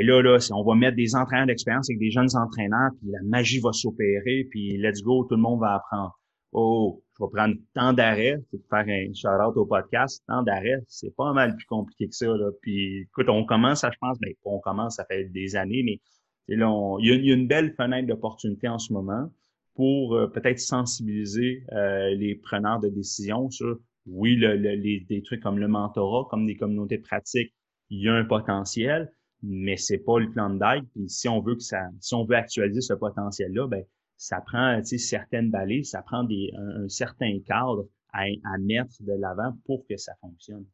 là, là, on va mettre des entraîneurs d'expérience avec des jeunes entraîneurs, puis la magie va s'opérer, puis let's go, tout le monde va apprendre. Oh, je vais prendre temps d'arrêt, faire un shout-out au podcast. Temps d'arrêt, c'est pas mal plus compliqué que ça. Là. Puis, écoute, on commence, à, je pense, ben, on commence, ça fait des années, mais là, il, y a, une belle fenêtre d'opportunité en ce moment pour euh, peut-être sensibiliser euh, les preneurs de décision sur, oui, le, les, des trucs comme le mentorat, comme des communautés pratiques, il y a un potentiel, mais c'est pas le plan de dague. Puis si on veut que ça, si on veut actualiser ce potentiel-là, ben ça prend certaines balises, ça prend des, un, certain cadre à, à mettre de l'avant pour que ça fonctionne.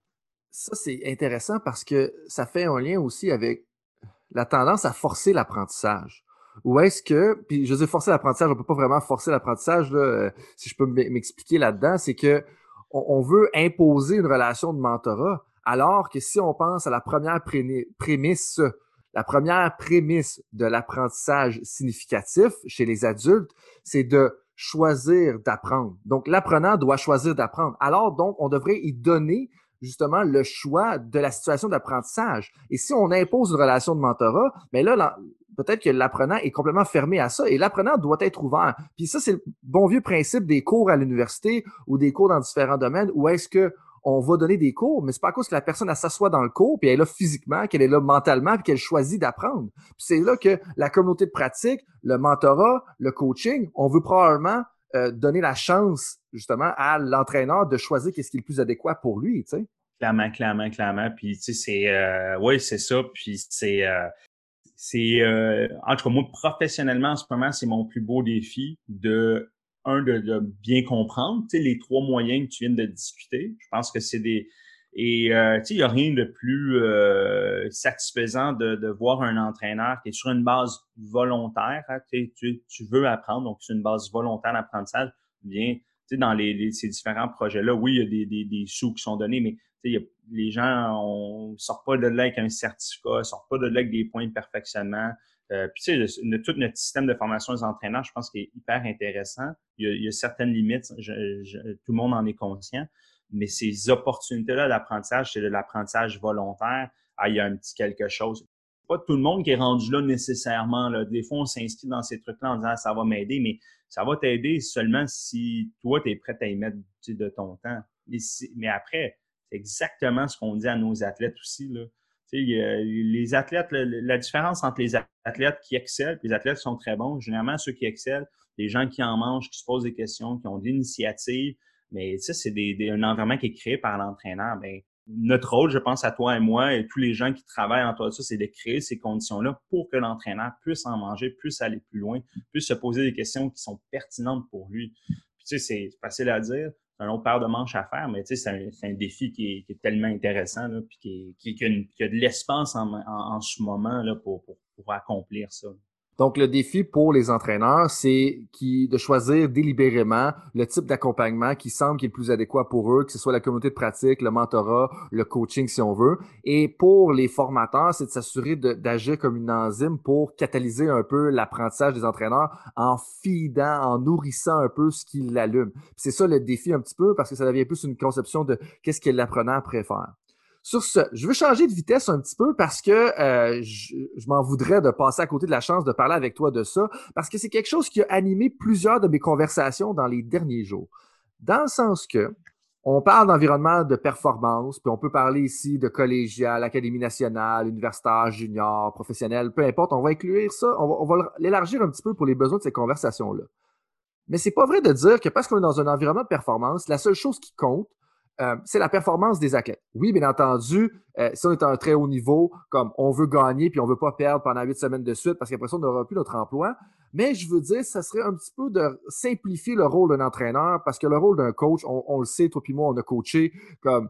Ça, c'est intéressant parce que ça fait un lien aussi avec la tendance à forcer l'apprentissage. Ou est-ce que, puis je dis forcer l'apprentissage, on peut pas vraiment forcer l'apprentissage, euh, si je peux m'expliquer là-dedans, c'est que on, veut imposer une relation de mentorat, alors que si on pense à la première prémisse, la première prémisse de l'apprentissage significatif chez les adultes, c'est de choisir d'apprendre. Donc, l'apprenant doit choisir d'apprendre. Alors, donc, on devrait y donner justement le choix de la situation d'apprentissage. Et si on impose une relation de mentorat, mais là, peut-être que l'apprenant est complètement fermé à ça et l'apprenant doit être ouvert. Puis ça, c'est le bon vieux principe des cours à l'université ou des cours dans différents domaines où est-ce que on va donner des cours, mais c'est pas à cause que la personne s'assoit dans le cours, puis elle est là physiquement, qu'elle est là mentalement, puis qu'elle choisit d'apprendre. Puis c'est là que la communauté de pratique, le mentorat, le coaching, on veut probablement euh, donner la chance justement à l'entraîneur de choisir qu'est-ce qui est le plus adéquat pour lui, tu sais. Clairement, clairement, clairement. Puis tu sais, c'est euh, oui, c'est ça. Puis c'est euh, c'est euh, en tout cas moi professionnellement en ce moment c'est mon plus beau défi de un de, bien comprendre tu sais les trois moyens que tu viens de discuter. Je pense que c'est des et euh, tu sais il y a rien de plus euh, satisfaisant de, voir un entraîneur qui est sur une base volontaire hein, tu, tu veux apprendre donc c'est une base volontaire d'apprentissage bien tu sais dans les, ces différents projets là oui il y a des, des, des sous qui sont donnés mais les gens ne sortent pas de là avec un certificat, ne sortent pas de là avec des points de perfectionnement. Euh, puis, tu sais, tout notre système de formation des entraîneurs, je pense qu'il est hyper intéressant. Il y a, certaines limites, tout le monde en est conscient, mais ces opportunités-là d'apprentissage, c'est de l'apprentissage volontaire. Ah, il y a un petit quelque chose. Pas tout le monde qui est rendu là nécessairement. Des fois, on s'inscrit dans ces trucs-là en disant ça va m'aider, mais ça va t'aider seulement si toi, tu es prêt à y mettre de ton temps. mais après, c'est exactement ce qu'on dit à nos athlètes aussi. Là. les athlètes, la différence entre les athlètes qui excellent et les athlètes qui sont très bons, généralement ceux qui excellent, les gens qui en mangent, qui se posent des questions, qui ont de l'initiative, mais ça, c'est un environnement qui est créé par l'entraîneur. Ben, notre rôle, je pense à toi et moi et tous les gens qui travaillent en toi ça, c'est de créer ces conditions-là pour que l'entraîneur puisse en manger, puisse aller plus loin, puisse se poser des questions qui sont pertinentes pour lui. Puis, tu sais, c'est facile à dire, un autre paire de manches à faire, mais c'est un, défi qui est, tellement intéressant, là, qui, a, de l'espace en, ce moment là, pour, pour accomplir ça. Donc, le défi pour les entraîneurs, c'est de choisir délibérément le type d'accompagnement qui semble qui est le plus adéquat pour eux, que ce soit la communauté de pratique, le mentorat, le coaching, si on veut. Et pour les formateurs, c'est de s'assurer d'agir comme une enzyme pour catalyser un peu l'apprentissage des entraîneurs en fidant, en nourrissant un peu ce qui l'allume. C'est ça le défi un petit peu parce que ça devient plus une conception de qu'est-ce que l'apprenant préfère. Sur ce, je veux changer de vitesse un petit peu parce que euh, je, m'en voudrais de passer à côté de la chance de parler avec toi de ça, parce que c'est quelque chose qui a animé plusieurs de mes conversations dans les derniers jours. Dans le sens que on parle d'environnement de performance, puis on peut parler ici de collégial, académie nationale, universitaire, junior, professionnel, peu importe, on va inclure ça, on va, va l'élargir un petit peu pour les besoins de ces conversations-là. Mais c'est pas vrai de dire que parce qu'on est dans un environnement de performance, la seule chose qui compte, euh, c'est la performance des athlètes. Oui, bien entendu, euh, si on est à un très haut niveau, comme on veut gagner puis on veut pas perdre pendant huit semaines de suite parce qu'après ça, on n'aura plus notre emploi. Mais je veux dire, ça serait un petit peu de simplifier le rôle d'un entraîneur parce que le rôle d'un coach, on, le sait, toi puis moi, on a coaché comme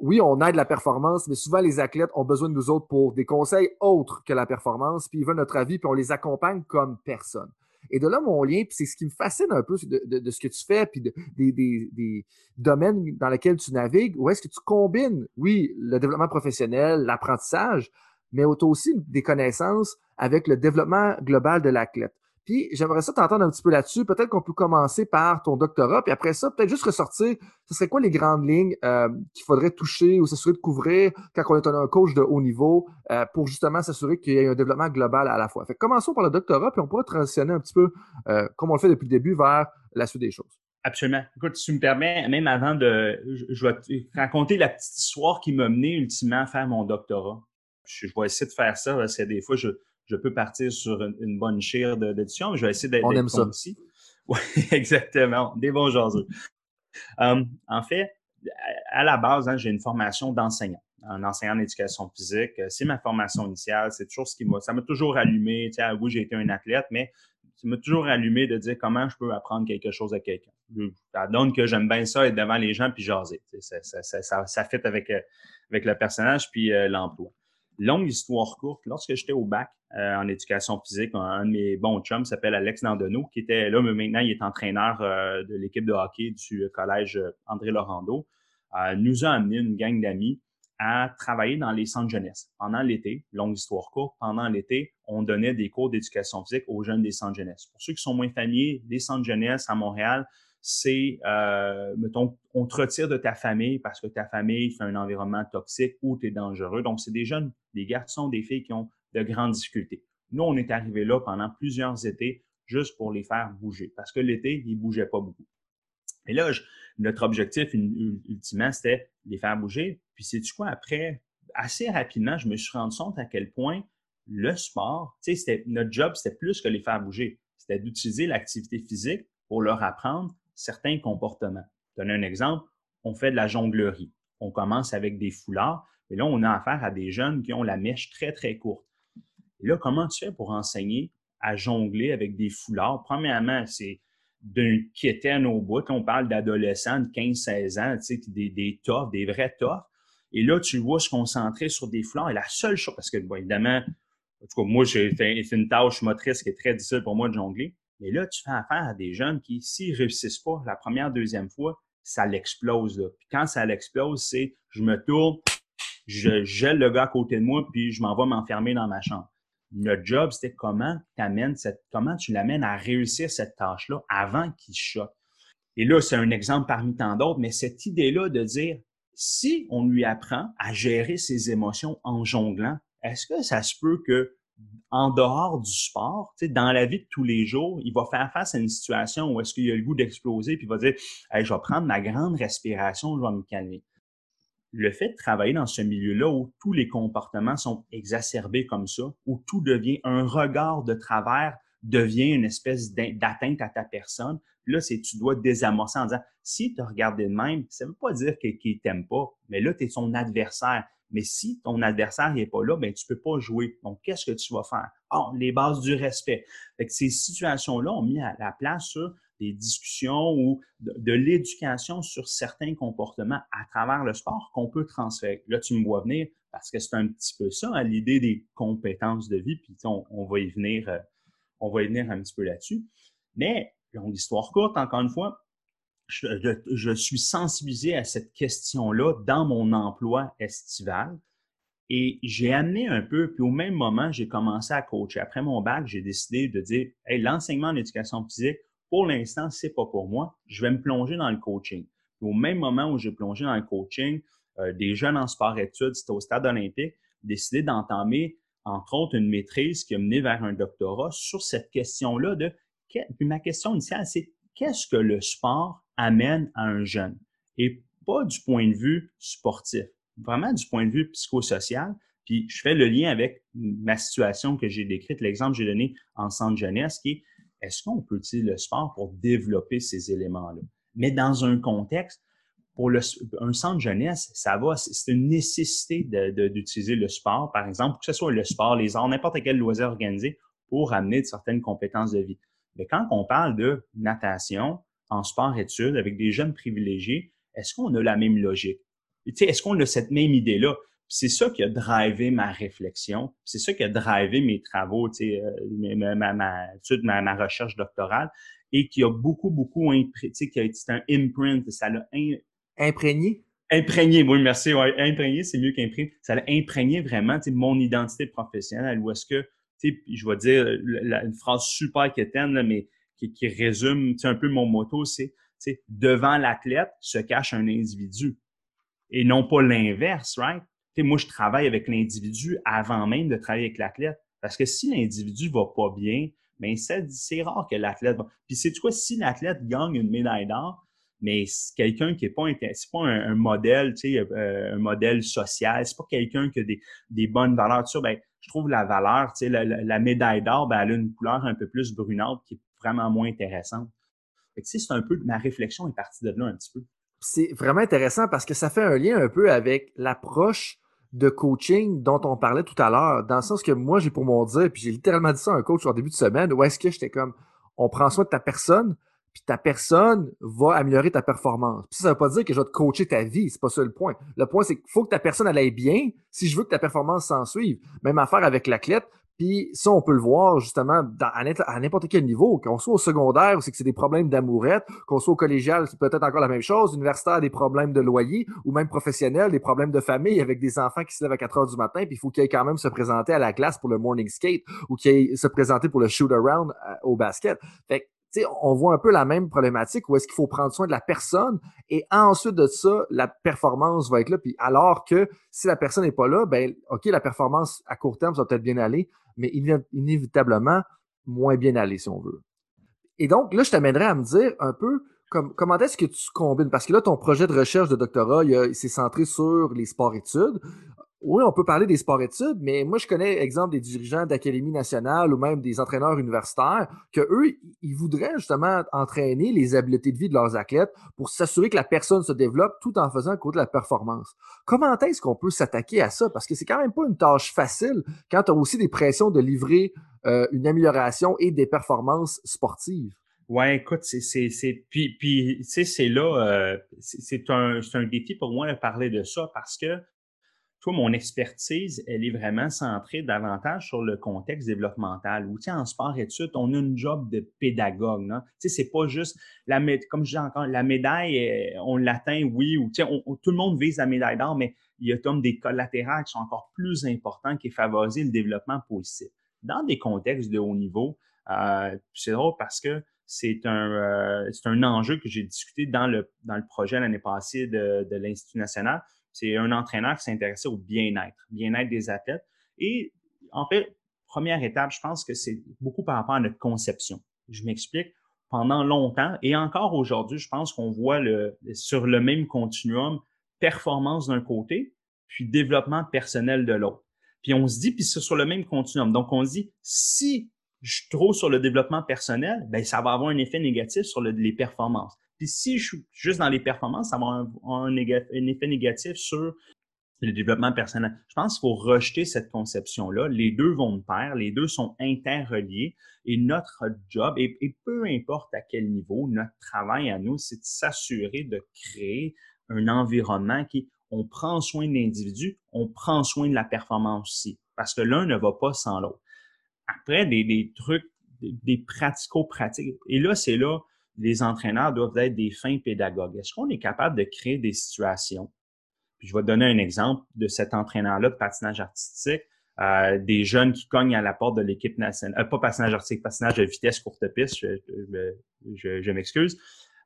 oui, on aide la performance, mais souvent les athlètes ont besoin de nous autres pour des conseils autres que la performance, puis ils veulent notre avis, puis on les accompagne comme personne. Et de là, mon lien, puis c'est ce qui me fascine un peu de, ce que tu fais, puis des, domaines dans lesquels tu navigues, où est-ce que tu combines, oui, le développement professionnel, l'apprentissage, mais tu as aussi des connaissances avec le développement global de l'athlète. Puis j'aimerais ça t'entendre un petit peu là-dessus. Peut-être qu'on peut commencer par ton doctorat, puis après ça, peut-être juste ressortir, ce serait quoi les grandes lignes euh, qu'il faudrait toucher ou s'assurer de couvrir quand on est un coach de haut niveau euh, pour justement s'assurer qu'il y ait un développement global à la fois? Fait commençons par le doctorat, puis on pourra transitionner un petit peu, euh, comme on le fait depuis le début, vers la suite des choses. Absolument. Écoute, si tu me permets, même avant de. Je, vais te raconter la petite histoire qui m'a mené ultimement à faire mon doctorat. Je, je vais essayer de faire ça parce que des fois, je, je peux partir sur une, bonne chire d'édition, mais je vais essayer d'être On aime ça. Oui, exactement. Des bons jaseux. Um, en fait, à la base, hein, j'ai une formation d'enseignant, un enseignant d'éducation physique. C'est ma formation initiale. C'est toujours ce qui m'a, ça m'a toujours allumé. Tu sais, oui, j'ai été un athlète, mais ça m'a toujours allumé de dire comment je peux apprendre quelque chose à quelqu'un. Ça donne que j'aime bien ça, être devant les gens puis jaser. ça, ça, ça, ça, fit avec, euh, avec le personnage puis euh, l'emploi. Longue histoire courte, lorsque j'étais au bac euh, en éducation physique, un, de mes bons chums s'appelle Alex Dandonneau, qui était là, mais maintenant il est entraîneur euh, de l'équipe de hockey du collège André Laurando, euh, nous a amené une gang d'amis à travailler dans les centres jeunesse. Pendant l'été, longue histoire courte, pendant l'été, on donnait des cours d'éducation physique aux jeunes des centres jeunesse. Pour ceux qui sont moins familiers, les centres jeunesse à Montréal, c'est, euh, mettons, on te retire de ta famille parce que ta famille fait un environnement toxique ou tu es dangereux. Donc, c'est des jeunes, des garçons, des filles qui ont de grandes difficultés. Nous, on est arrivé là pendant plusieurs étés juste pour les faire bouger parce que l'été, ils bougeaient pas beaucoup. Et là, notre objectif ultimement, c'était les faire bouger. Puis, c'est du quoi, après, assez rapidement, je me suis rendu compte à quel point le sport, tu sais, notre job, c'était plus que les faire bouger. C'était d'utiliser l'activité physique pour leur apprendre certains comportements. Donne un exemple, on fait de la jonglerie. On commence avec des foulards, et là, on a affaire à des jeunes qui ont la mèche très, très courte. Là, comment tu fais pour enseigner à jongler avec des foulards? Premièrement, c'est d'un quétaine au bout. On parle d'adolescents de 15-16 ans, des, des des vrais toffs. Et là, tu vois se concentrer sur des foulards. Et la seule chose, parce que, évidemment, en tout cas, moi, c'est une tâche motrice qui est très difficile pour moi de jongler. Mais là, tu fais affaire à des jeunes qui, s'ils réussissent pas la première, deuxième fois, ça l'explose. Puis quand ça l'explose, c'est je me tourne, je gèle le gars à côté de moi, puis je m'en vais m'enfermer dans ma chambre. Notre job, c'était comment cette, comment tu l'amènes à réussir cette tâche-là avant qu'il choque? Et là, c'est un exemple parmi tant d'autres, mais cette idée-là de dire, si on lui apprend à gérer ses émotions en jonglant, est-ce que ça se peut que en dehors du sport, dans la vie de tous les jours, il va faire face à une situation où est-ce qu'il a le goût d'exploser, puis il va dire je vais prendre ma grande respiration, je vais me calmer. Le fait de travailler dans ce milieu-là où tous les comportements sont exacerbés comme ça, où tout devient un regard de travers, devient une espèce d'atteinte à ta personne, là, c'est tu dois désamorcer en disant si tu as regardé de même, ça ne veut pas dire qu'il ne t'aime pas, mais là, tu es son adversaire. Mais si ton adversaire n'est pas là, ben, tu peux pas jouer. Donc, qu'est-ce que tu vas faire? Ah, les bases du respect. Fait que ces situations-là ont mis à la place sur des discussions ou de, l'éducation sur certains comportements à travers le sport qu'on peut transférer. Là, tu me vois venir parce que c'est un petit peu ça, hein, l'idée des compétences de vie, puis on, on, va y venir, euh, on va y venir un petit peu là-dessus. Mais, longue histoire courte, encore une fois, je, suis sensibilisé à cette question-là dans mon emploi estival. Et j'ai amené un peu, puis au même moment, j'ai commencé à coacher. Après mon bac, j'ai décidé de dire, hey, l'enseignement en éducation physique, pour l'instant, c'est pas pour moi. Je vais me plonger dans le coaching. Puis au même moment où j'ai plongé dans le coaching, euh, des jeunes en sport-études, c'était au stade olympique, décidé d'entamer, entre autres, une maîtrise qui a mené vers un doctorat sur cette question-là de, puis ma question initiale, c'est qu'est-ce que le sport amène à un jeune et pas du point de vue sportif, vraiment du point de vue psychosocial. Puis je fais le lien avec ma situation que j'ai décrite, l'exemple que j'ai donné en centre jeunesse, qui est est-ce qu'on peut utiliser le sport pour développer ces éléments-là? Mais dans un contexte pour le, un centre jeunesse, ça va, c'est une nécessité d'utiliser le sport, par exemple, que ce soit le sport, les arts, n'importe quel loisir organisé pour amener de certaines compétences de vie. Mais quand on parle de natation en sport-études avec des jeunes privilégiés, est-ce qu'on a la même logique? Est-ce qu'on a cette même idée-là? C'est ça qui a drivé ma réflexion, c'est ça qui a drivé mes travaux, euh, ma, ma, ma, ma, recherche doctorale, et qui a beaucoup, beaucoup qui a été un imprint, ça l'a Imprégné? Imprégné, oui, merci. Ouais, imprégné, c'est mieux qu'imprégné. Ça a imprégné vraiment mon identité professionnelle. Ou est-ce que, je vais dire une phrase super quétaine, là, mais qui, résume un peu mon motto, c'est devant l'athlète se cache un individu et non pas l'inverse, right? sais, moi, je travaille avec l'individu avant même de travailler avec l'athlète. Parce que si l'individu va pas bien, ben c'est rare que l'athlète va. Puis c'est quoi, si l'athlète gagne une médaille d'or, mais quelqu'un qui est pas pas un, modèle, tu sais, euh, un modèle social, c'est pas quelqu'un qui a des, des bonnes valeurs, ben, je trouve la valeur, tu sais, la, médaille d'or, ben, elle a une couleur un peu plus brunante qui est moins intéressante. C'est un peu, ma réflexion est partie de là un petit peu. C'est vraiment intéressant parce que ça fait un lien un peu avec l'approche de coaching dont on parlait tout à l'heure, dans le sens que moi, j'ai pour mon dire, puis j'ai littéralement dit ça à un coach au début de semaine, où est-ce que j'étais comme, on prend soin de ta personne, puis ta personne va améliorer ta performance. Puis ça, ça veut pas dire que je vais te coacher ta vie, c'est pas ça le point. Le point, c'est qu'il faut que ta personne aille bien si je veux que ta performance s'en suive. Même affaire avec l'athlète. Puis ça, on peut le voir justement à n'importe quel niveau, qu'on soit au secondaire, c'est que c'est des problèmes d'amourette, qu'on soit au collégial, c'est peut-être encore la même chose, universitaire, des problèmes de loyer, ou même professionnel, des problèmes de famille avec des enfants qui se lèvent à 4 heures du matin, puis il faut qu'ils aillent quand même se présenter à la glace pour le morning skate ou qu'ils se présenter pour le shoot around euh, au basket. Fait on voit un peu la même problématique où est-ce qu'il faut prendre soin de la personne et ensuite de ça, la performance va être là. Puis alors que si la personne n'est pas là, ben OK, la performance à court terme, ça va peut-être bien aller, mais inévitablement moins bien aller si on veut. Et donc, là, je t'amènerais à me dire un peu comme, comment est-ce que tu combines? Parce que là, ton projet de recherche de doctorat, il, s'est centré sur les sports-études oui, on peut parler des sports-études, mais moi, je connais, exemple, des dirigeants d'Académie nationale ou même des entraîneurs universitaires que eux, ils voudraient justement entraîner les habiletés de vie de leurs athlètes pour s'assurer que la personne se développe tout en faisant compte de la performance. Comment est-ce qu'on peut s'attaquer à ça? Parce que c'est quand même pas une tâche facile quand tu as aussi des pressions de livrer euh, une amélioration et des performances sportives. Ouais, écoute, c'est puis puis tu sais c'est là euh, c'est un c'est un défi pour moi de parler de ça parce que toi, mon expertise, elle est vraiment centrée davantage sur le contexte développemental. Ou, en sport-études, on a une job de pédagogue. Tu sais, c'est pas juste, la, comme je dis encore, la médaille, on l'atteint, oui, ou, tu sais, tout le monde vise la médaille d'or, mais il y a comme des collatéraux qui sont encore plus importants qui favorisent le développement positif. Dans des contextes de haut niveau, euh, c'est drôle parce que c'est un, euh, c'est un enjeu que j'ai discuté dans le, projet l'année passée de l'Institut national. C'est un entraîneur qui s'intéressait au bien-être, bien-être des athlètes. Et en fait, première étape, je pense que c'est beaucoup par rapport à notre conception. Je m'explique. Pendant longtemps et encore aujourd'hui, je pense qu'on voit sur le même continuum performance d'un côté, puis développement personnel de l'autre. Puis on se dit, puis c'est sur le même continuum. Donc on se dit, si je suis trop sur le développement personnel, ben ça va avoir un effet négatif sur les performances. Puis si je suis juste dans les performances, ça va avoir un, effet négatif sur le développement personnel. Je pense qu'il faut rejeter cette conception-là. Les deux vont de pair, les deux sont interreliés et notre job, et, peu importe à quel niveau, notre travail à nous, c'est de s'assurer de créer un environnement qui, on prend soin de l'individu, on prend soin de la performance aussi, parce que l'un ne va pas sans l'autre. Après, des, trucs, des, des pratico-pratiques, et là, c'est là, les entraîneurs doivent être des fins pédagogues. Est-ce qu'on est capable de créer des situations? Puis je vais donner un exemple de cet entraîneur-là de patinage artistique, euh, des jeunes qui cognent à la porte de l'équipe nationale, euh, pas patinage artistique, patinage de vitesse courte piste, je, m'excuse.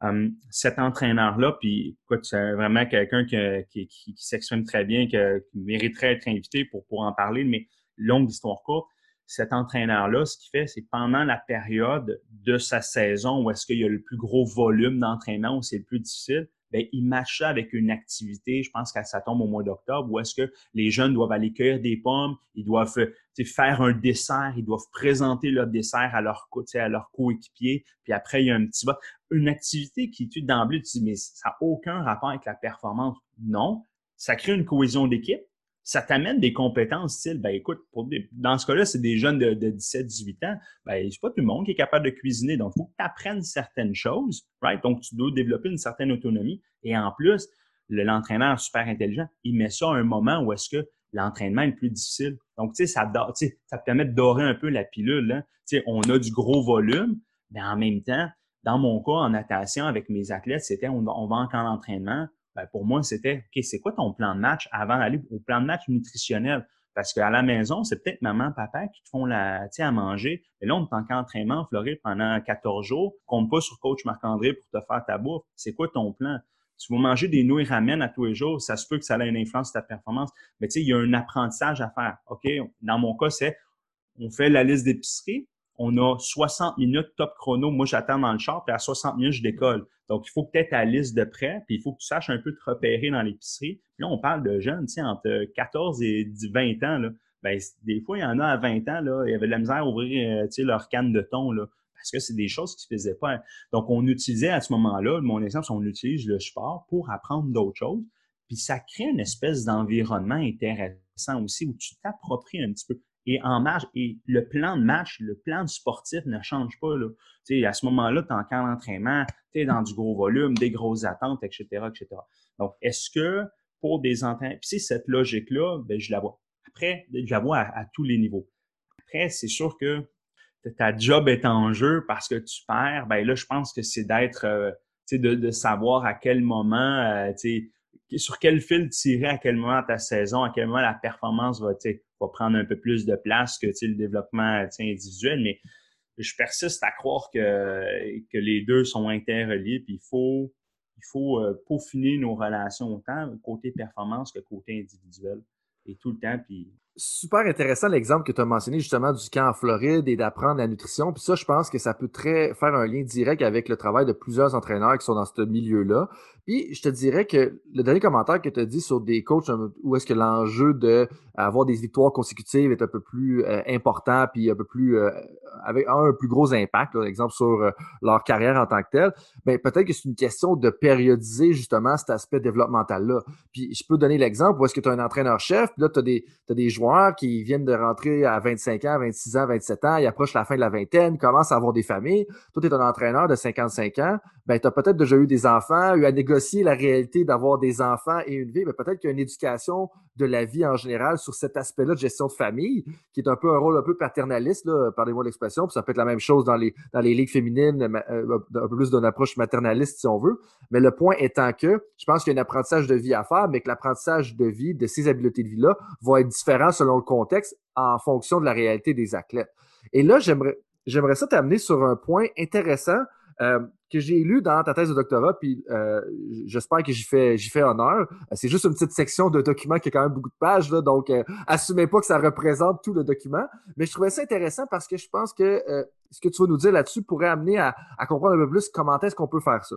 Um, cet entraîneur-là, puis écoute, c'est vraiment quelqu'un qui, qui, qui, s'exprime très bien, qui, mériterait être invité pour, pour en parler, mais longue histoire courte cet entraîneur-là, ce qu'il fait, c'est pendant la période de sa saison où est-ce qu'il y a le plus gros volume d'entraînement, où c'est le plus difficile, ils matchent ça avec une activité, je pense que ça tombe au mois d'octobre, où est-ce que les jeunes doivent aller cueillir des pommes, ils doivent faire un dessert, ils doivent présenter leur dessert à leur, à leur coéquipier, puis après, il y a un petit bas. Une activité qui, tu d'emblée, tu dis, mais ça n'a aucun rapport avec la performance. Non, ça crée une cohésion d'équipe, ça t'amène des compétences style, ben écoute, pour dans ce cas-là, c'est des jeunes de, 17-18 ans, ben c'est pas tout le monde qui est capable de cuisiner. Donc, il faut que tu apprennes certaines choses, right? Donc, tu dois développer une certaine autonomie. Et en plus, l'entraîneur super intelligent, il met ça à un moment où est-ce que l'entraînement est le plus difficile. Donc, tu sais, ça, te permet de dorer un peu la pilule. Hein? Tu sais, on a du gros volume, mais en même temps, dans mon cas, en natation, avec mes athlètes, c'était on, on va en camp d'entraînement, ben, pour moi, c'était OK, c'est quoi ton plan de match avant d'aller au plan de match nutritionnel? Parce qu'à la maison, c'est peut-être maman, papa qui te font la, à manger. Mais là, on est en entraînement en Floride pendant 14 jours. Compte pas sur coach Marc-André pour te faire ta bouffe. C'est quoi ton plan? Tu vas manger des nouilles ramen à tous les jours, ça se peut que ça ait une influence sur ta performance. Mais tu sais, il y a un apprentissage à faire. OK? Dans mon cas, c'est on fait la liste d'épicerie, on a 60 minutes top chrono. Moi, j'attends dans le char, puis à 60 minutes, je décolle. Donc, il faut que tu aies ta liste de prêts, puis il faut que tu saches un peu te repérer dans l'épicerie. Puis là, on parle de jeunes, tu sais, entre 14 et 20 ans, là. Ben, des fois, il y en a à 20 ans, là, il y avait de la misère à ouvrir, euh, leur canne de thon, là. Parce que c'est des choses qui ne faisaient pas. Donc, on utilisait à ce moment-là, mon exemple, on utilise le sport pour apprendre d'autres choses. Puis ça crée une espèce d'environnement intéressant aussi où tu t'appropries un petit peu et en marge. Et le plan de match, le plan sportif ne change pas. Là. à ce moment-là, tu es en camp d'entraînement, tu es dans du gros volume, des grosses attentes, etc., etc. Donc, est-ce que pour des entraînements, puis c'est cette logique-là, ben, je la vois. Après, je la vois à, tous les niveaux. Après, c'est sûr que ta job est en jeu parce que tu perds. Ben là, je pense que c'est d'être, euh, de, de, savoir à quel moment, euh, tu sur quel fil tirer, à quel moment ta saison, à quel moment la performance va, va prendre un peu plus de place que le développement individuel, mais je persiste à croire que, que les deux sont interreliés, puis il faut, il faut euh, peaufiner nos relations autant côté performance que côté individuel. Et tout le temps, puis super intéressant l'exemple que tu as mentionné justement du camp en Floride et d'apprendre la nutrition. Puis ça, je pense que ça peut très faire un lien direct avec le travail de plusieurs entraîneurs qui sont dans ce milieu-là. Puis je te dirais que le dernier commentaire que tu as dit sur des coachs où est-ce que l'enjeu d'avoir des victoires consécutives est un peu plus euh, important, puis un peu plus euh, avec un, plus gros impact, par exemple sur euh, leur carrière en tant que telle, bien peut-être que c'est une question de périodiser justement cet aspect développemental-là. Puis je peux donner l'exemple où est-ce que tu as un entraîneur-chef, puis là, tu as des, as des qui viennent de rentrer à 25 ans, 26 ans, 27 ans, ils approchent la fin de la vingtaine, commencent à avoir des familles. Toi, tu es un entraîneur de 55 ans, ben, tu as peut-être déjà eu des enfants, eu à négocier la réalité d'avoir des enfants et une vie, mais peut-être qu'il y a une éducation de la vie en général sur cet aspect-là de gestion de famille, qui est un peu un rôle un peu paternaliste, pardonnez-moi l'expression, puis ça peut être la même chose dans les, dans les ligues féminines, euh, un peu plus d'une approche maternaliste si on veut. Mais le point étant que je pense qu'il y a un apprentissage de vie à faire, mais que l'apprentissage de vie, de ces habiletés de vie-là, va être différent selon le contexte en fonction de la réalité des athlètes. Et là, j'aimerais, j'aimerais ça t'amener sur un point intéressant euh, que j'ai lu dans ta thèse de doctorat, puis euh, j'espère que j'y fais, honneur. C'est juste une petite section de document qui a quand même beaucoup de pages, donc euh, assumez pas que ça représente tout le document. Mais je trouvais ça intéressant parce que je pense que ce que tu vas nous dire là-dessus pourrait amener à comprendre un peu plus comment est-ce qu'on peut faire ça.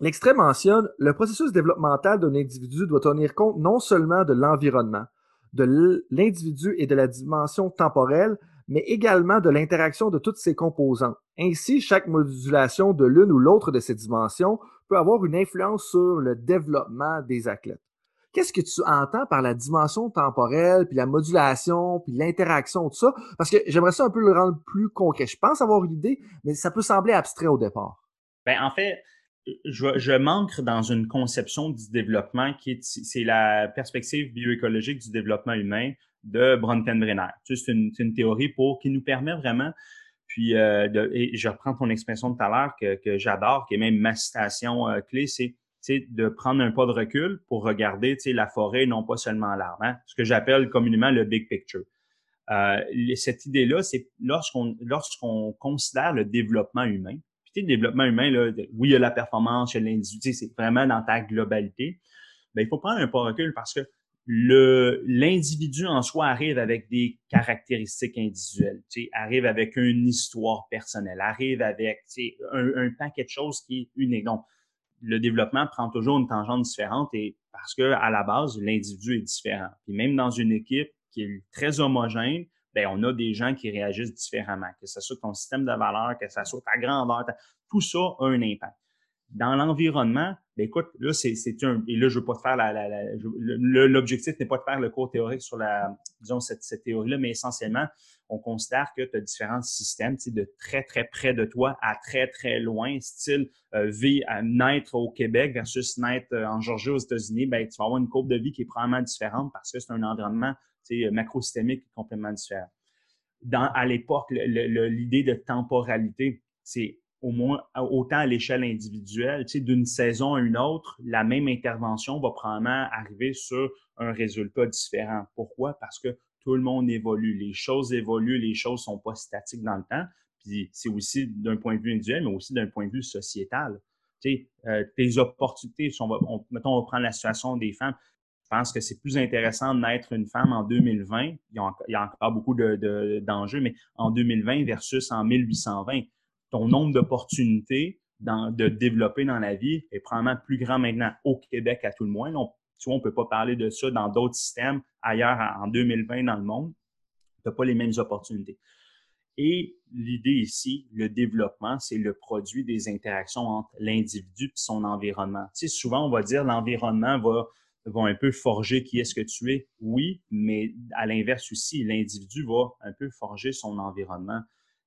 L'extrait mentionne le processus développemental d'un individu doit tenir compte non seulement de l'environnement, de l'individu et de la dimension temporelle, mais également de l'interaction de toutes ses composantes. Ainsi, chaque modulation de l'une ou l'autre de ces dimensions peut avoir une influence sur le développement des athlètes. Qu'est-ce que tu entends par la dimension temporelle, puis la modulation, puis l'interaction, tout ça? Parce que j'aimerais ça un peu le rendre plus concret. Je pense avoir une idée, mais ça peut sembler abstrait au départ. Ben, en fait, je, manque dans une conception du développement qui est, la perspective bioécologique du développement humain de Bronfenbrenner. Tu sais, c'est une, théorie pour qui nous permet vraiment, puis euh, et je reprends ton expression de tout à l'heure que, j'adore, qui est même ma citation euh, clé, c'est de prendre un pas de recul pour regarder la forêt, non pas seulement l'arbre, hein, ce que j'appelle communément le big picture. Euh, cette idée-là, c'est lorsqu'on lorsqu'on considère le développement humain, le développement humain, là, oui, il y a la performance, il y a l'individu, c'est vraiment dans ta globalité. Ben, il faut prendre un pas de recul parce que l'individu en soi arrive avec des caractéristiques individuelles, arrive avec une histoire personnelle, arrive avec un, un paquet de choses qui est unique. Donc, le développement prend toujours une tangente différente et parce que à la base, l'individu est différent. Puis même dans une équipe qui est très homogène, ben on a des gens qui réagissent différemment, que ce soit ton système de valeur, que ce soit ta grandeur, tout ça a un impact. Dans l'environnement, ben écoute, là, c'est un. Et là, je veux pas te faire la. L'objectif n'est pas de faire le cours théorique sur la, disons, cette, cette théorie-là, mais essentiellement, on considère que tu as différents systèmes, tu sais, de très, très près de toi à très, très loin, style euh, vie à naître au Québec versus naître euh, en Georgie aux États-Unis, ben, tu vas avoir une courbe de vie qui est probablement différente parce que c'est un environnement tu sais, macrosystémique complètement différent. Dans, à l'époque, l'idée de temporalité, c'est au moins autant à l'échelle individuelle, tu sais, d'une saison à une autre, la même intervention va probablement arriver sur un résultat différent. Pourquoi? Parce que tout le monde évolue, les choses évoluent, les choses sont pas statiques dans le temps. Puis c'est aussi d'un point de vue individuel, mais aussi d'un point de vue sociétal. Tu sais, euh, tes opportunités, on va, mettons, on va prendre la situation des femmes. Je pense que c'est plus intéressant de naître une femme en 2020. Il y a, il y a encore beaucoup d'enjeux, de, mais en 2020 versus en 1820 ton nombre d'opportunités de développer dans la vie est probablement plus grand maintenant au Québec à tout le moins. Tu vois, on ne peut pas parler de ça dans d'autres systèmes ailleurs en 2020 dans le monde. Tu n'as pas les mêmes opportunités. Et l'idée ici, le développement, c'est le produit des interactions entre l'individu et son environnement. Tu sais, souvent, on va dire l'environnement va, va un peu forger qui est-ce que tu es. Oui, mais à l'inverse aussi, l'individu va un peu forger son environnement.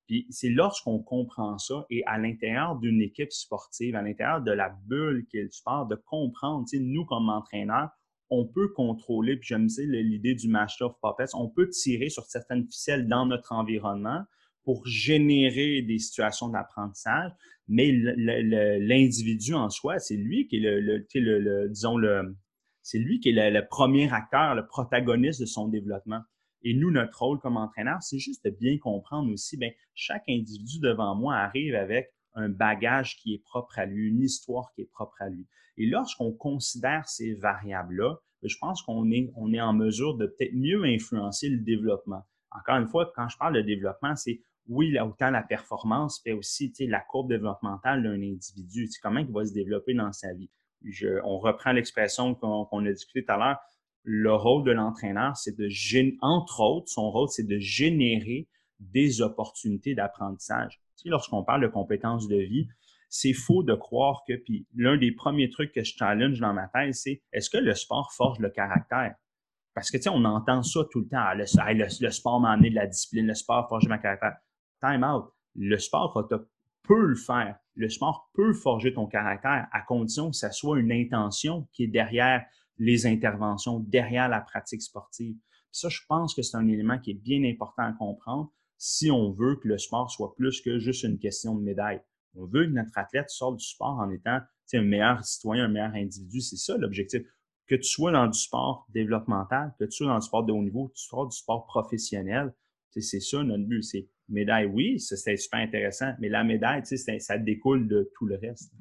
Puis c'est lorsqu'on comprend ça et à l'intérieur d'une équipe sportive, à l'intérieur de la bulle qu'est le sport, de comprendre, nous comme entraîneurs, on peut contrôler, puis j'aime l'idée du master of puppets, on peut tirer sur certaines ficelles dans notre environnement pour générer des situations d'apprentissage, mais l'individu en soi, c'est lui qui est le, le, le disons le, c'est lui qui est le premier acteur, le protagoniste de son développement. Et nous, notre rôle comme entraîneur, c'est juste de bien comprendre aussi, bien, chaque individu devant moi arrive avec un bagage qui est propre à lui, une histoire qui est propre à lui. Et lorsqu'on considère ces variables-là, ben, je pense qu'on est, on est en mesure de peut-être mieux influencer le développement. Encore une fois, quand je parle de développement, c'est oui, autant la performance, mais aussi la courbe développementale d'un individu. Comment il va se développer dans sa vie? On reprend l'expression qu'on a discuté tout à l'heure le rôle de l'entraîneur, c'est de, entre autres, son rôle, c'est de générer des opportunités d'apprentissage. Lorsqu'on parle de compétences de vie, c'est faux de croire que, puis l'un des premiers trucs que je challenge dans ma tête, c'est est-ce que le sport forge le caractère? Parce que, tu sais, on entend ça tout le temps. Ah, le, sport m'a amené de la discipline, le sport forge mon caractère. Time out. Le sport peut le faire. Le sport peut forger ton caractère à condition que ça soit une intention qui est derrière les interventions derrière la pratique sportive. ça, je pense que c'est un élément qui est bien important à comprendre si on veut que le sport soit plus que juste une question de médaille. On veut que notre athlète sorte du sport en étant un meilleur citoyen, un meilleur individu. C'est ça l'objectif. Que tu sois dans du sport développemental, que tu sois dans du sport de haut niveau, que tu sois du sport professionnel, c'est ça notre but. C'est médaille, oui, c'est super intéressant, mais la médaille, ça découle de tout le reste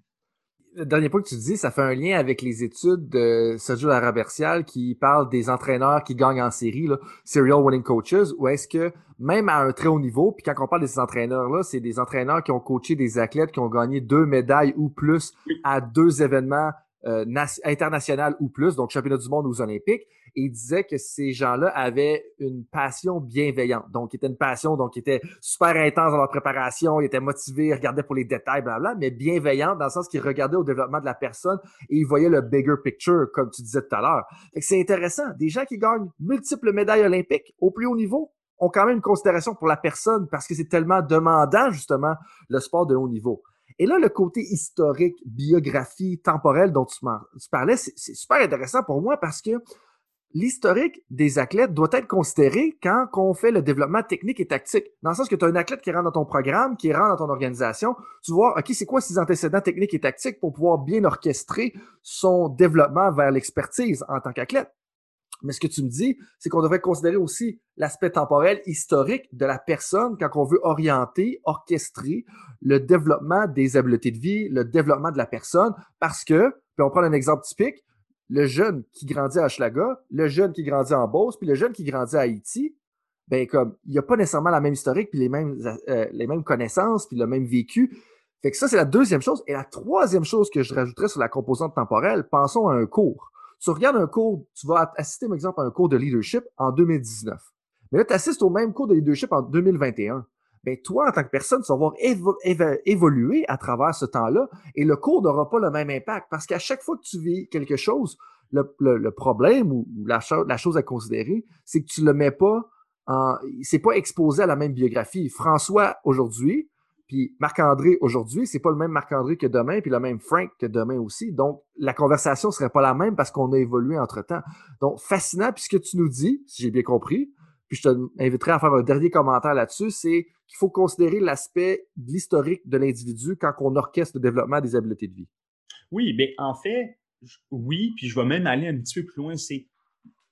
dernier point que tu dis, ça fait un lien avec les études de Sergio Larabercial qui parle des entraîneurs qui gagnent en série, là, serial winning coaches, ou est-ce que même à un très haut niveau, puis quand on parle de ces entraîneurs-là, c'est des entraîneurs qui ont coaché des athlètes qui ont gagné deux médailles ou plus à deux événements euh, international ou plus, donc championnat du monde aux Olympiques, et il disait que ces gens-là avaient une passion bienveillante. Donc, était une passion, donc, qui était super intense dans leur préparation, ils étaient motivés, ils regardaient pour les détails, blablabla, mais bienveillante dans le sens qu'ils regardaient au développement de la personne et ils voyaient le bigger picture, comme tu disais tout à l'heure. C'est intéressant. Des gens qui gagnent multiples médailles olympiques au plus haut niveau ont quand même une considération pour la personne parce que c'est tellement demandant, justement, le sport de haut niveau. Et là, le côté historique, biographie, temporelle dont tu, parlais, c'est super intéressant pour moi parce que l'historique des athlètes doit être considéré quand on fait le développement technique et tactique. Dans le sens que tu as un athlète qui rentre dans ton programme, qui rentre dans ton organisation, tu vois, OK, c'est quoi ses antécédents techniques et tactiques pour pouvoir bien orchestrer son développement vers l'expertise en tant qu'athlète? Mais ce que tu me dis, c'est qu'on devrait considérer aussi l'aspect temporel, historique de la personne quand on veut orienter, orchestrer le développement des habiletés de vie, le développement de la personne, parce que, puis on prend un exemple typique, le jeune qui grandit à Hochelaga, le jeune qui grandit en Beauce, puis le jeune qui grandit à Haïti, ben comme il n'y a pas nécessairement la même historique, puis les mêmes, euh, les mêmes connaissances, puis le même vécu. Fait que ça, c'est la deuxième chose. Et la troisième chose que je rajouterais sur la composante temporelle, pensons à un cours. Tu regardes un cours, tu vas assister, par exemple, à un cours de leadership en 2019. Mais là, tu assistes au même cours de leadership en 2021. Bien, toi, en tant que personne, tu vas voir évoluer à travers ce temps-là et le cours n'aura pas le même impact parce qu'à chaque fois que tu vis quelque chose, le, problème ou, la, chose à considérer, c'est que tu ne le mets pas en. C'est pas exposé à la même biographie. François aujourd'hui, puis Marc-André aujourd'hui, c'est pas le même Marc-André que demain, puis le même Frank que demain aussi. Donc, la conversation serait pas la même parce qu'on a évolué entre-temps. Donc, fascinant, puis ce que tu nous dis, si j'ai bien compris, puis je t'inviterai à faire un dernier commentaire là-dessus, c'est qu'il faut considérer l'aspect de l'historique de l'individu quand on orchestre le développement des habiletés de vie. Oui, mais en fait, oui, puis je vais même aller un petit peu plus loin, c'est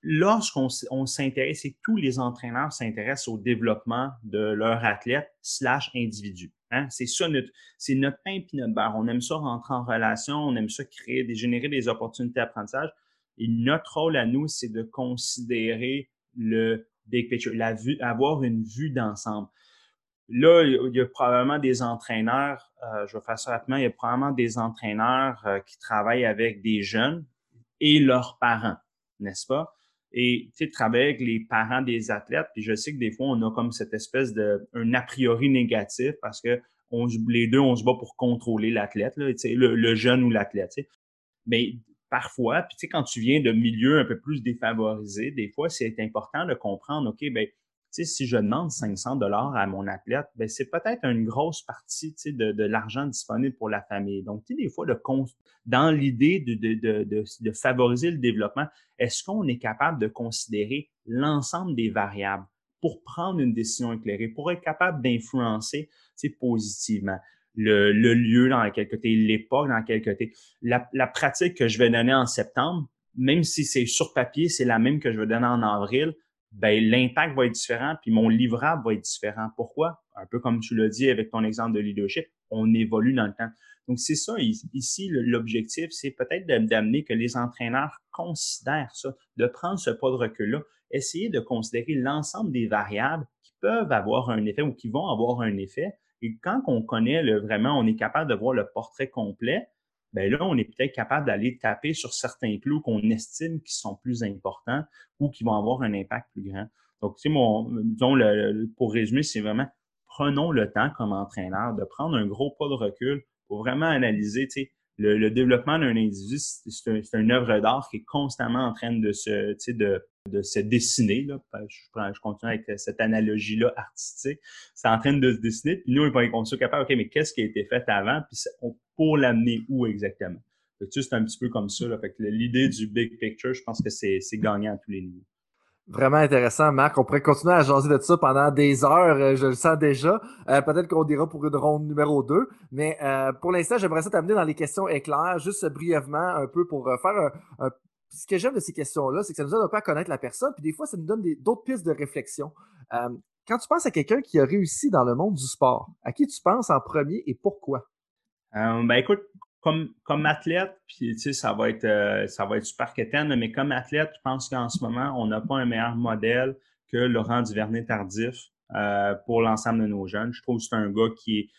lorsqu'on s'intéresse et tous les entraîneurs s'intéressent au développement de leur athlète slash individu. Hein? C'est ça notre, c'est notre pain et notre beurre. On aime ça rentrer en relation, on aime ça créer, générer des opportunités d'apprentissage. Et notre rôle à nous, c'est de considérer le big picture, avoir une vue d'ensemble. Là, il y a probablement des entraîneurs, euh, je vais faire ça rapidement, il y a probablement des entraîneurs euh, qui travaillent avec des jeunes et leurs parents, n'est-ce pas? Et tu travailler avec les parents des athlètes, puis je sais que des fois, on a comme cette espèce de un a priori négatif parce que on, les deux, on se bat pour contrôler l'athlète, le, le jeune ou l'athlète. Mais parfois, puis tu sais, quand tu viens de milieux un peu plus défavorisés, des fois, c'est important de comprendre, OK, ben si je demande 500 dollars à mon athlète, ben c'est peut-être une grosse partie de, de l'argent disponible pour la famille. Donc, des fois, de, dans l'idée de, de, de, favoriser le développement, est-ce qu'on est capable de considérer l'ensemble des variables pour prendre une décision éclairée, pour être capable d'influencer positivement? Le, le, lieu dans lequel côté, l'époque dans quel côté. La, la pratique que je vais donner en septembre, même si c'est sur papier, c'est la même que je vais donner en avril, ben l'impact va être différent, puis mon livrable va être différent. Pourquoi? Un peu comme tu l'as dit avec ton exemple de leadership, on évolue dans le temps. Donc, c'est ça, ici, l'objectif, c'est peut-être d'amener que les entraîneurs considèrent ça, de prendre ce pas de recul-là, essayer de considérer l'ensemble des variables qui peuvent avoir un effet ou qui vont avoir un effet. Et quand on connaît le, vraiment, on est capable de voir le portrait complet, ben là, on est peut-être capable d'aller taper sur certains clous qu'on estime qui sont plus importants ou qui vont avoir un impact plus grand. Donc, tu sais, mon, disons, le, pour résumer, c'est vraiment prenons le temps comme entraîneur de prendre un gros pas de recul pour vraiment analyser, tu sais, le, développement d'un individu, c'est un, une œuvre d'art qui est constamment en train de se, tu sais, de, de se dessiner. Là. Je, je continue avec cette analogie-là artistique. C'est en train de se dessiner. Puis nous, on est capable, OK, mais qu'est-ce qui a été fait avant? Puis pour l'amener où exactement? c'est un petit peu comme ça. Fait que l'idée du big picture, je pense que c'est gagnant à tous les niveaux. Vraiment intéressant, Marc. On pourrait continuer à jaser de ça pendant des heures, euh, je le sens déjà. Euh, peut-être qu'on dira pour une ronde numéro 2. Mais euh, pour l'instant, j'aimerais ça t'amener dans les questions éclairs, juste brièvement, un peu pour faire un, Ce que j'aime de ces questions-là, c'est que ça nous aide un peu à connaître la personne, puis des fois, ça nous donne d'autres pistes de réflexion. quand tu penses à quelqu'un qui a réussi dans le monde du sport, à qui tu penses en premier et pourquoi? Ben écoute, comme, comme athlète, puis tu sais, ça va être euh, ça va être super quétaine, mais comme athlète, je pense qu'en ce moment, on n'a pas un meilleur modèle que Laurent Duvernay Tardif euh, pour l'ensemble de nos jeunes. Je trouve que c'est un gars qui est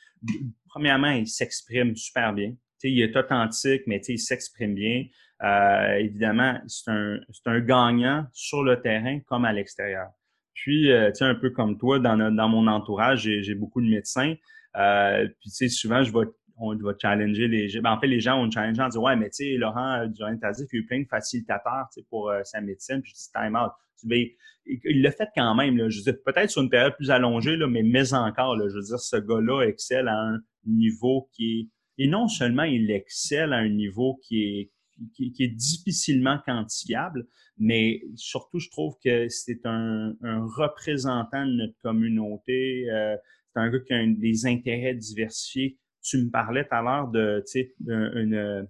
premièrement, il s'exprime super bien. Tu sais, il est authentique, mais tu sais, il s'exprime bien. Euh, évidemment, c'est un, un gagnant sur le terrain comme à l'extérieur. Puis, tu sais, un peu comme toi, dans, dans mon entourage, j'ai, beaucoup de médecins. puis, tu sais, souvent, je vais on va challenger les gens. Ben, en fait, les gens ont challenge en disant Ouais, mais tu sais, Laurent euh, Durand Tardif, il a eu plein de facilitateurs pour euh, sa médecine, puis je dis time out. Ben, il l'a fait quand même. Là. Je veux dire, peut-être sur une période plus allongée, là, mais mais encore, là, je veux dire, ce gars-là excelle à un niveau qui est. Et non seulement il excelle à un niveau qui est, qui, est difficilement quantifiable, mais surtout, je trouve que c'est un, un représentant de notre communauté. Euh, c'est un gars qui a des intérêts diversifiés tu me parlais tout à l'heure de, tu sais, une,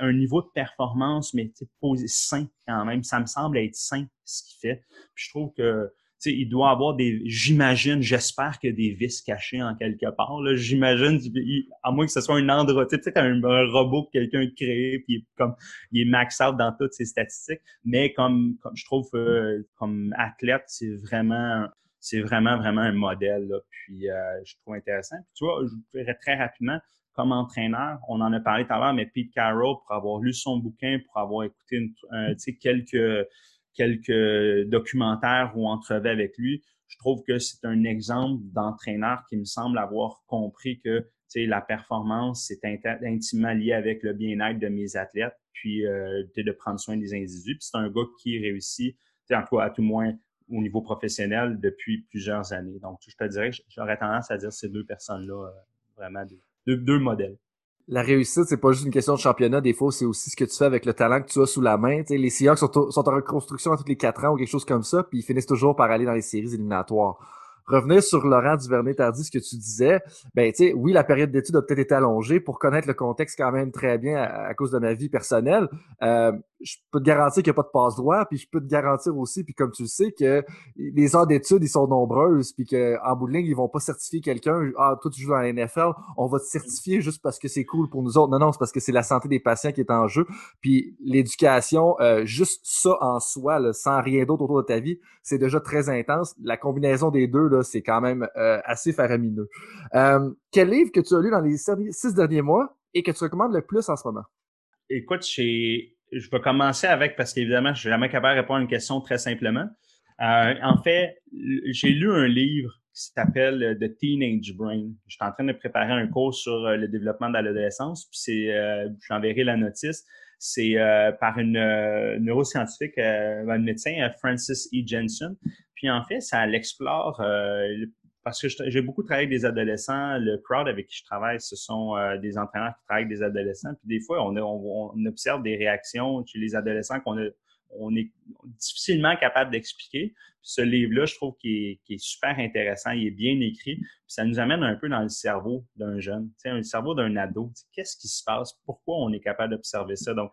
un niveau de performance, mais posé sain quand même. Ça me semble être sain ce qu'il fait. Puis je trouve que sais, il doit avoir des, j'imagine, j'espère a des vis cachés en quelque part. J'imagine, à moins que ce soit un androtype, tu sais, un, un robot que quelqu'un a créé, puis comme il est max out dans toutes ses statistiques. Mais comme, comme je trouve, euh, comme athlète, c'est vraiment c'est vraiment, vraiment un modèle. Puis je trouve intéressant. Puis, tu vois, je dirais très rapidement, comme entraîneur, on en a parlé tout à l'heure, mais Pete Carroll, pour avoir lu son bouquin, pour avoir écouté quelques, quelques documentaires ou entrevues avec lui, je trouve que c'est un exemple d'entraîneur qui me semble avoir compris que la performance, c'est intimement lié avec le bien-être de mes athlètes, puis euh, de prendre soin des individus. Puis c'est un gars qui réussit, en tout à tout moins au niveau professionnel depuis plusieurs années. Donc, je te dirais, j'aurais tendance à dire ces deux personnes-là, euh, vraiment deux, deux, modèles. La réussite, c'est pas juste une question de championnat. Des fois, c'est aussi ce que tu fais avec le talent que tu as sous la main. les Seahawks sont, sont en reconstruction à tous les quatre ans ou quelque chose comme ça, puis ils finissent toujours par aller dans les séries éliminatoires revenir sur Laurent Duvernay-Tardy, ce que tu disais, ben, tu sais, oui, la période d'études a peut-être été allongée pour connaître le contexte quand même très bien à, cause de ma vie personnelle. Euh, je peux te garantir qu'il n'y a pas de passe-droit, puis je peux te garantir aussi, puis comme tu le sais, que les heures d'études, ils sont nombreuses, puis qu'en bout de ligne, ils vont pas certifier quelqu'un. Ah, toi, tu joues dans la NFL, on va te certifier juste parce que c'est cool pour nous autres. Non, non, c'est parce que c'est la santé des patients qui est en jeu. Puis l'éducation, euh, juste ça en soi, sans rien d'autre autour de ta vie, c'est déjà très intense. La combinaison des deux, là, c'est quand même euh, assez faramineux. Euh, quel livre que tu as lu dans les six derniers mois et que tu recommandes le plus en ce moment? Écoute, je vais commencer avec, parce qu'évidemment, je ne suis jamais capable de répondre à une question très simplement. Euh, en fait, j'ai lu un livre qui s'appelle The Teenage Brain. Je suis en train de préparer un cours sur le développement de l'adolescence, puis c'est, j'enverrai la notice. C'est par une neuroscientifique, un médecin, Francis E. Jensen. Puis en fait, ça l'explore parce que j'ai beaucoup travaillé avec des adolescents. Le crowd avec qui je travaille, ce sont euh, des entraîneurs qui travaillent avec des adolescents. Puis des fois, on, on observe des réactions chez les adolescents qu'on a on est difficilement capable d'expliquer. Ce livre-là, je trouve qu'il est, super intéressant, il est bien écrit, ça nous amène un peu dans le cerveau d'un jeune, le cerveau d'un ado. Qu'est-ce qui se passe? Pourquoi on est capable d'observer ça? Donc,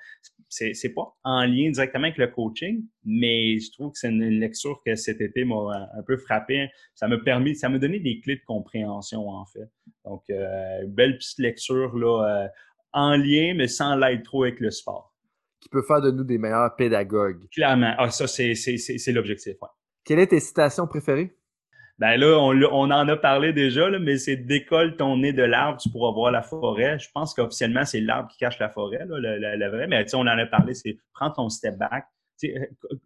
c'est, pas en lien directement avec le coaching, mais je trouve que c'est une lecture que cet été m'a un peu frappé. Ça m'a permis, ça m'a donné des clés de compréhension, en fait. Donc, euh, belle petite lecture, là, euh, en lien, mais sans l'aide trop avec le sport qui peut faire de nous des meilleurs pédagogues. Clairement. Ah, ça, c'est, l'objectif. Ouais. Quelle est tes citations préférées? Ben là, on, on en a parlé déjà, là, mais c'est décolle ton nez de l'arbre, tu pourras voir la forêt. Je pense qu'officiellement, c'est l'arbre qui cache la forêt, là, le, vrai. Mais on en a parlé, c'est prends ton step back,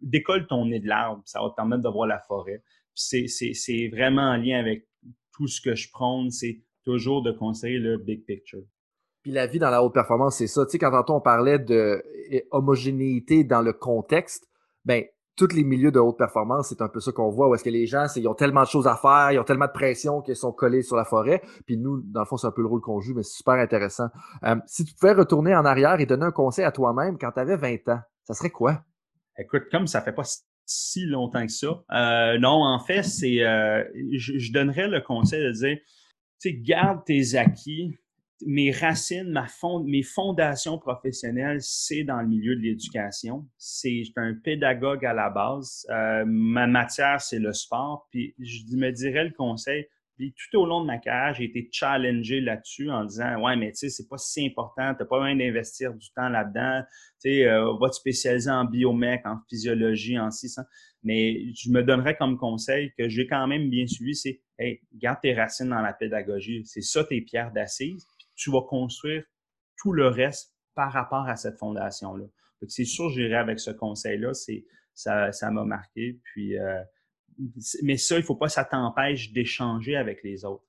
décolle ton nez de l'arbre, ça va te permettre de voir la forêt. C'est, c'est vraiment en lien avec tout ce que je prône, c'est toujours de conseiller le big picture. Puis la vie dans la haute performance, c'est ça. Tu sais, quand on parlait de homogénéité dans le contexte, ben tous les milieux de haute performance, c'est un peu ça qu'on voit, où est-ce que les gens, ils ont tellement de choses à faire, ils ont tellement de pression qu'ils sont collés sur la forêt. Puis nous, dans le fond, c'est un peu le rôle qu'on joue, mais c'est super intéressant. Euh, si tu pouvais retourner en arrière et donner un conseil à toi-même quand tu avais 20 ans, ça serait quoi? Écoute, comme ça fait pas si longtemps que ça, euh, non, en fait, c'est, euh, je, je donnerais le conseil de dire, tu sais, garde tes acquis, mes racines, ma fond, mes fondations professionnelles, c'est dans le milieu de l'éducation. C'est un pédagogue à la base. Euh, ma matière, c'est le sport. Puis je me dirais le conseil. Puis tout au long de ma carrière, j'ai été challengé là-dessus en disant ouais, mais tu sais, c'est pas si important. T'as pas besoin d'investir du temps là-dedans. Tu sais, euh, va te spécialiser en biomec, en physiologie, en ci, ça. Mais je me donnerais comme conseil que j'ai quand même bien suivi, c'est hey, garde tes racines dans la pédagogie. C'est ça tes pierres d'assises tu vas construire tout le reste par rapport à cette fondation-là. C'est sûr, j'irai avec ce conseil-là. C'est ça, ça m'a marqué. Puis, euh, mais ça, il faut pas que ça t'empêche d'échanger avec les autres.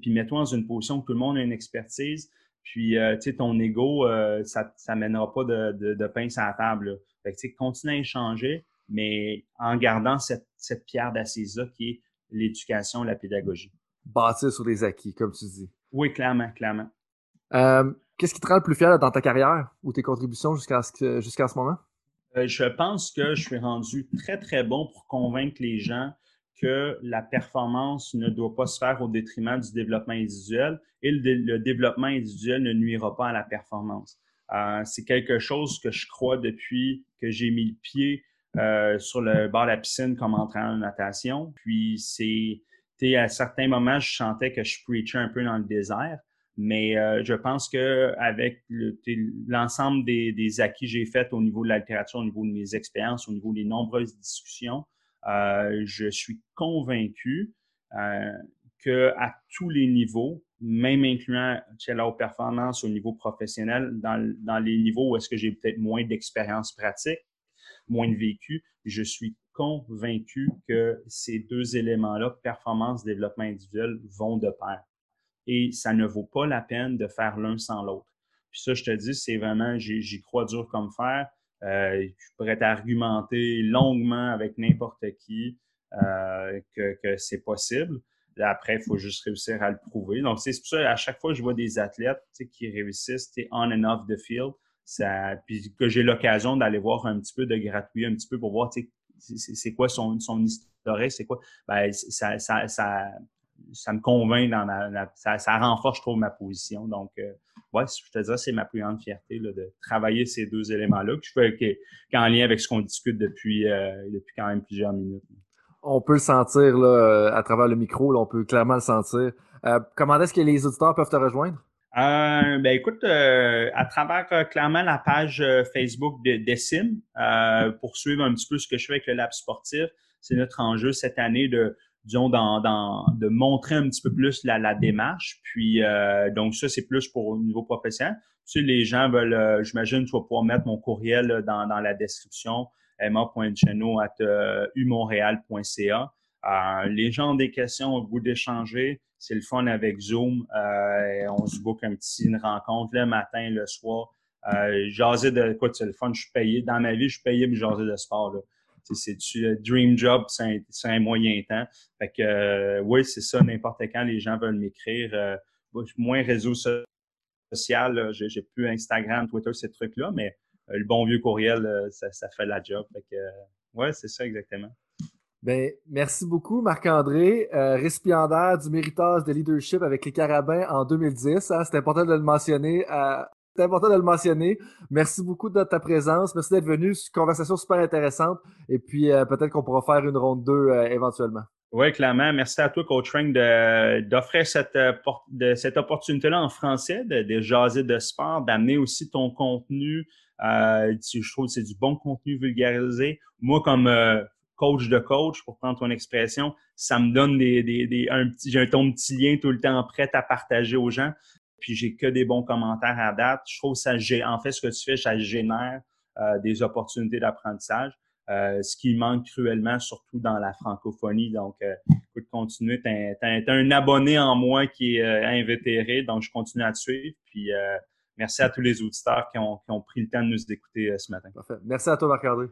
puis mets-toi dans une position où tout le monde a une expertise. Puis, euh, ton ego, euh, ça ça mènera pas de, de, de pain sur la table. Fait que, continue à échanger, mais en gardant cette, cette pierre d'assise-là qui est l'éducation, la pédagogie. Bâtir sur les acquis, comme tu dis. Oui, clairement, clairement. Euh, qu'est-ce qui te rend le plus fier dans ta carrière ou tes contributions jusqu'à ce, ce moment? Euh, je pense que je suis rendu très, très bon pour convaincre les gens que la performance ne doit pas se faire au détriment du développement individuel et le, développement individuel ne nuira pas à la performance. Euh, c'est quelque chose que je crois depuis que j'ai mis le pied sur le bord de la piscine comme entraîneur de natation. Puis à certains moments, je sentais que je preachais un peu dans le désert. Mais euh, je pense que avec l'ensemble des, acquis que j'ai faits au niveau de la littérature, au niveau de mes expériences, au niveau des nombreuses discussions, je suis convaincu que à tous les niveaux, même incluant la performance au niveau professionnel, dans, dans les niveaux où est-ce que j'ai peut-être moins d'expérience pratique, moins de vécu, je suis convaincu que ces deux éléments-là, performance, développement individuel, vont de pair. Et ça ne vaut pas la peine de faire l'un sans l'autre. Puis ça, je te dis, c'est vraiment, j'y crois dur comme fer. Euh, je pourrais t'argumenter longuement avec n'importe qui euh, que, c'est possible. Après, il faut juste réussir à le prouver. Donc, c'est pour ça, à chaque fois je vois des athlètes qui réussissent on and off the field, puis que j'ai l'occasion d'aller voir un petit peu, de gratuit, un petit peu pour voir c'est quoi son, son historique, c'est quoi? Ben, ça, ça, ça, ça, me convainc dans ma, ça, ça, renforce, je trouve, ma position. Donc, euh, ouais, je te dirais, c'est ma plus grande fierté là, de travailler ces deux éléments-là, que je fais qu'en lien avec ce qu'on discute depuis, euh, depuis quand même plusieurs minutes on peut le sentir là, euh, à travers le micro, là, on peut clairement le sentir. Euh, comment est-ce que les auditeurs peuvent te rejoindre? Euh, ben écoute, à travers clairement la page Facebook de Dessim, pour suivre un petit peu ce que je fais avec le Lab sportif, c'est notre enjeu cette année de, disons, de montrer un petit peu plus la, démarche. Puis, donc ça, c'est plus pour au niveau professionnel. Si les gens veulent, j'imagine, tu vas pouvoir mettre mon courriel dans, dans la description emma.cheno.umontréal.ca. Euh, les gens ont des questions, au goût d'échanger. C'est le fun avec Zoom. Euh, on se book un petit, une rencontre le matin, le soir. Euh, jaser de quoi, c'est le fun. Je suis payé. Dans ma vie, je suis payé pour jaser de sport. Là. C'est du dream job, c'est un, moyen temps. Fait que euh, oui, c'est ça, n'importe quand les gens veulent m'écrire. Euh, moins réseau social, j'ai plus Instagram, Twitter, ces trucs-là, mais le bon vieux courriel, euh, ça, fait la job. Fait que, euh, ouais, c'est ça exactement. Ben, merci beaucoup, Marc-André, euh, récipiendaire du Méritage de leadership avec les Carabins en 2010. Hein, c'est important de le mentionner. C'est important de le mentionner. Merci beaucoup de ta présence. Merci d'être venu. Conversation super intéressante. Et puis, peut-être qu'on pourra faire une ronde 2 éventuellement. Oui, clairement. Merci à toi, Coach Frank, d'offrir cette, cette opportunité-là en français, de, de jaser de sport, d'amener aussi ton contenu euh, je trouve que c'est du bon contenu vulgarisé. Moi, comme euh, coach de coach, pour prendre ton expression, ça me donne des, des, des un petit, j'ai ton petit lien tout le temps prêt à partager aux gens. Puis j'ai que des bons commentaires à date. Je trouve que ça, en fait, ce que tu fais, ça génère euh, des opportunités d'apprentissage. Euh, ce qui manque cruellement, surtout dans la francophonie. Donc, euh, écoute, continue. Tu as, un abonné en moi qui est euh, invétéré, donc je continue à te suivre. Puis, merci à tous les auditeurs qui ont, pris le temps de nous écouter ce matin. Parfait. Merci à toi, Marc-André.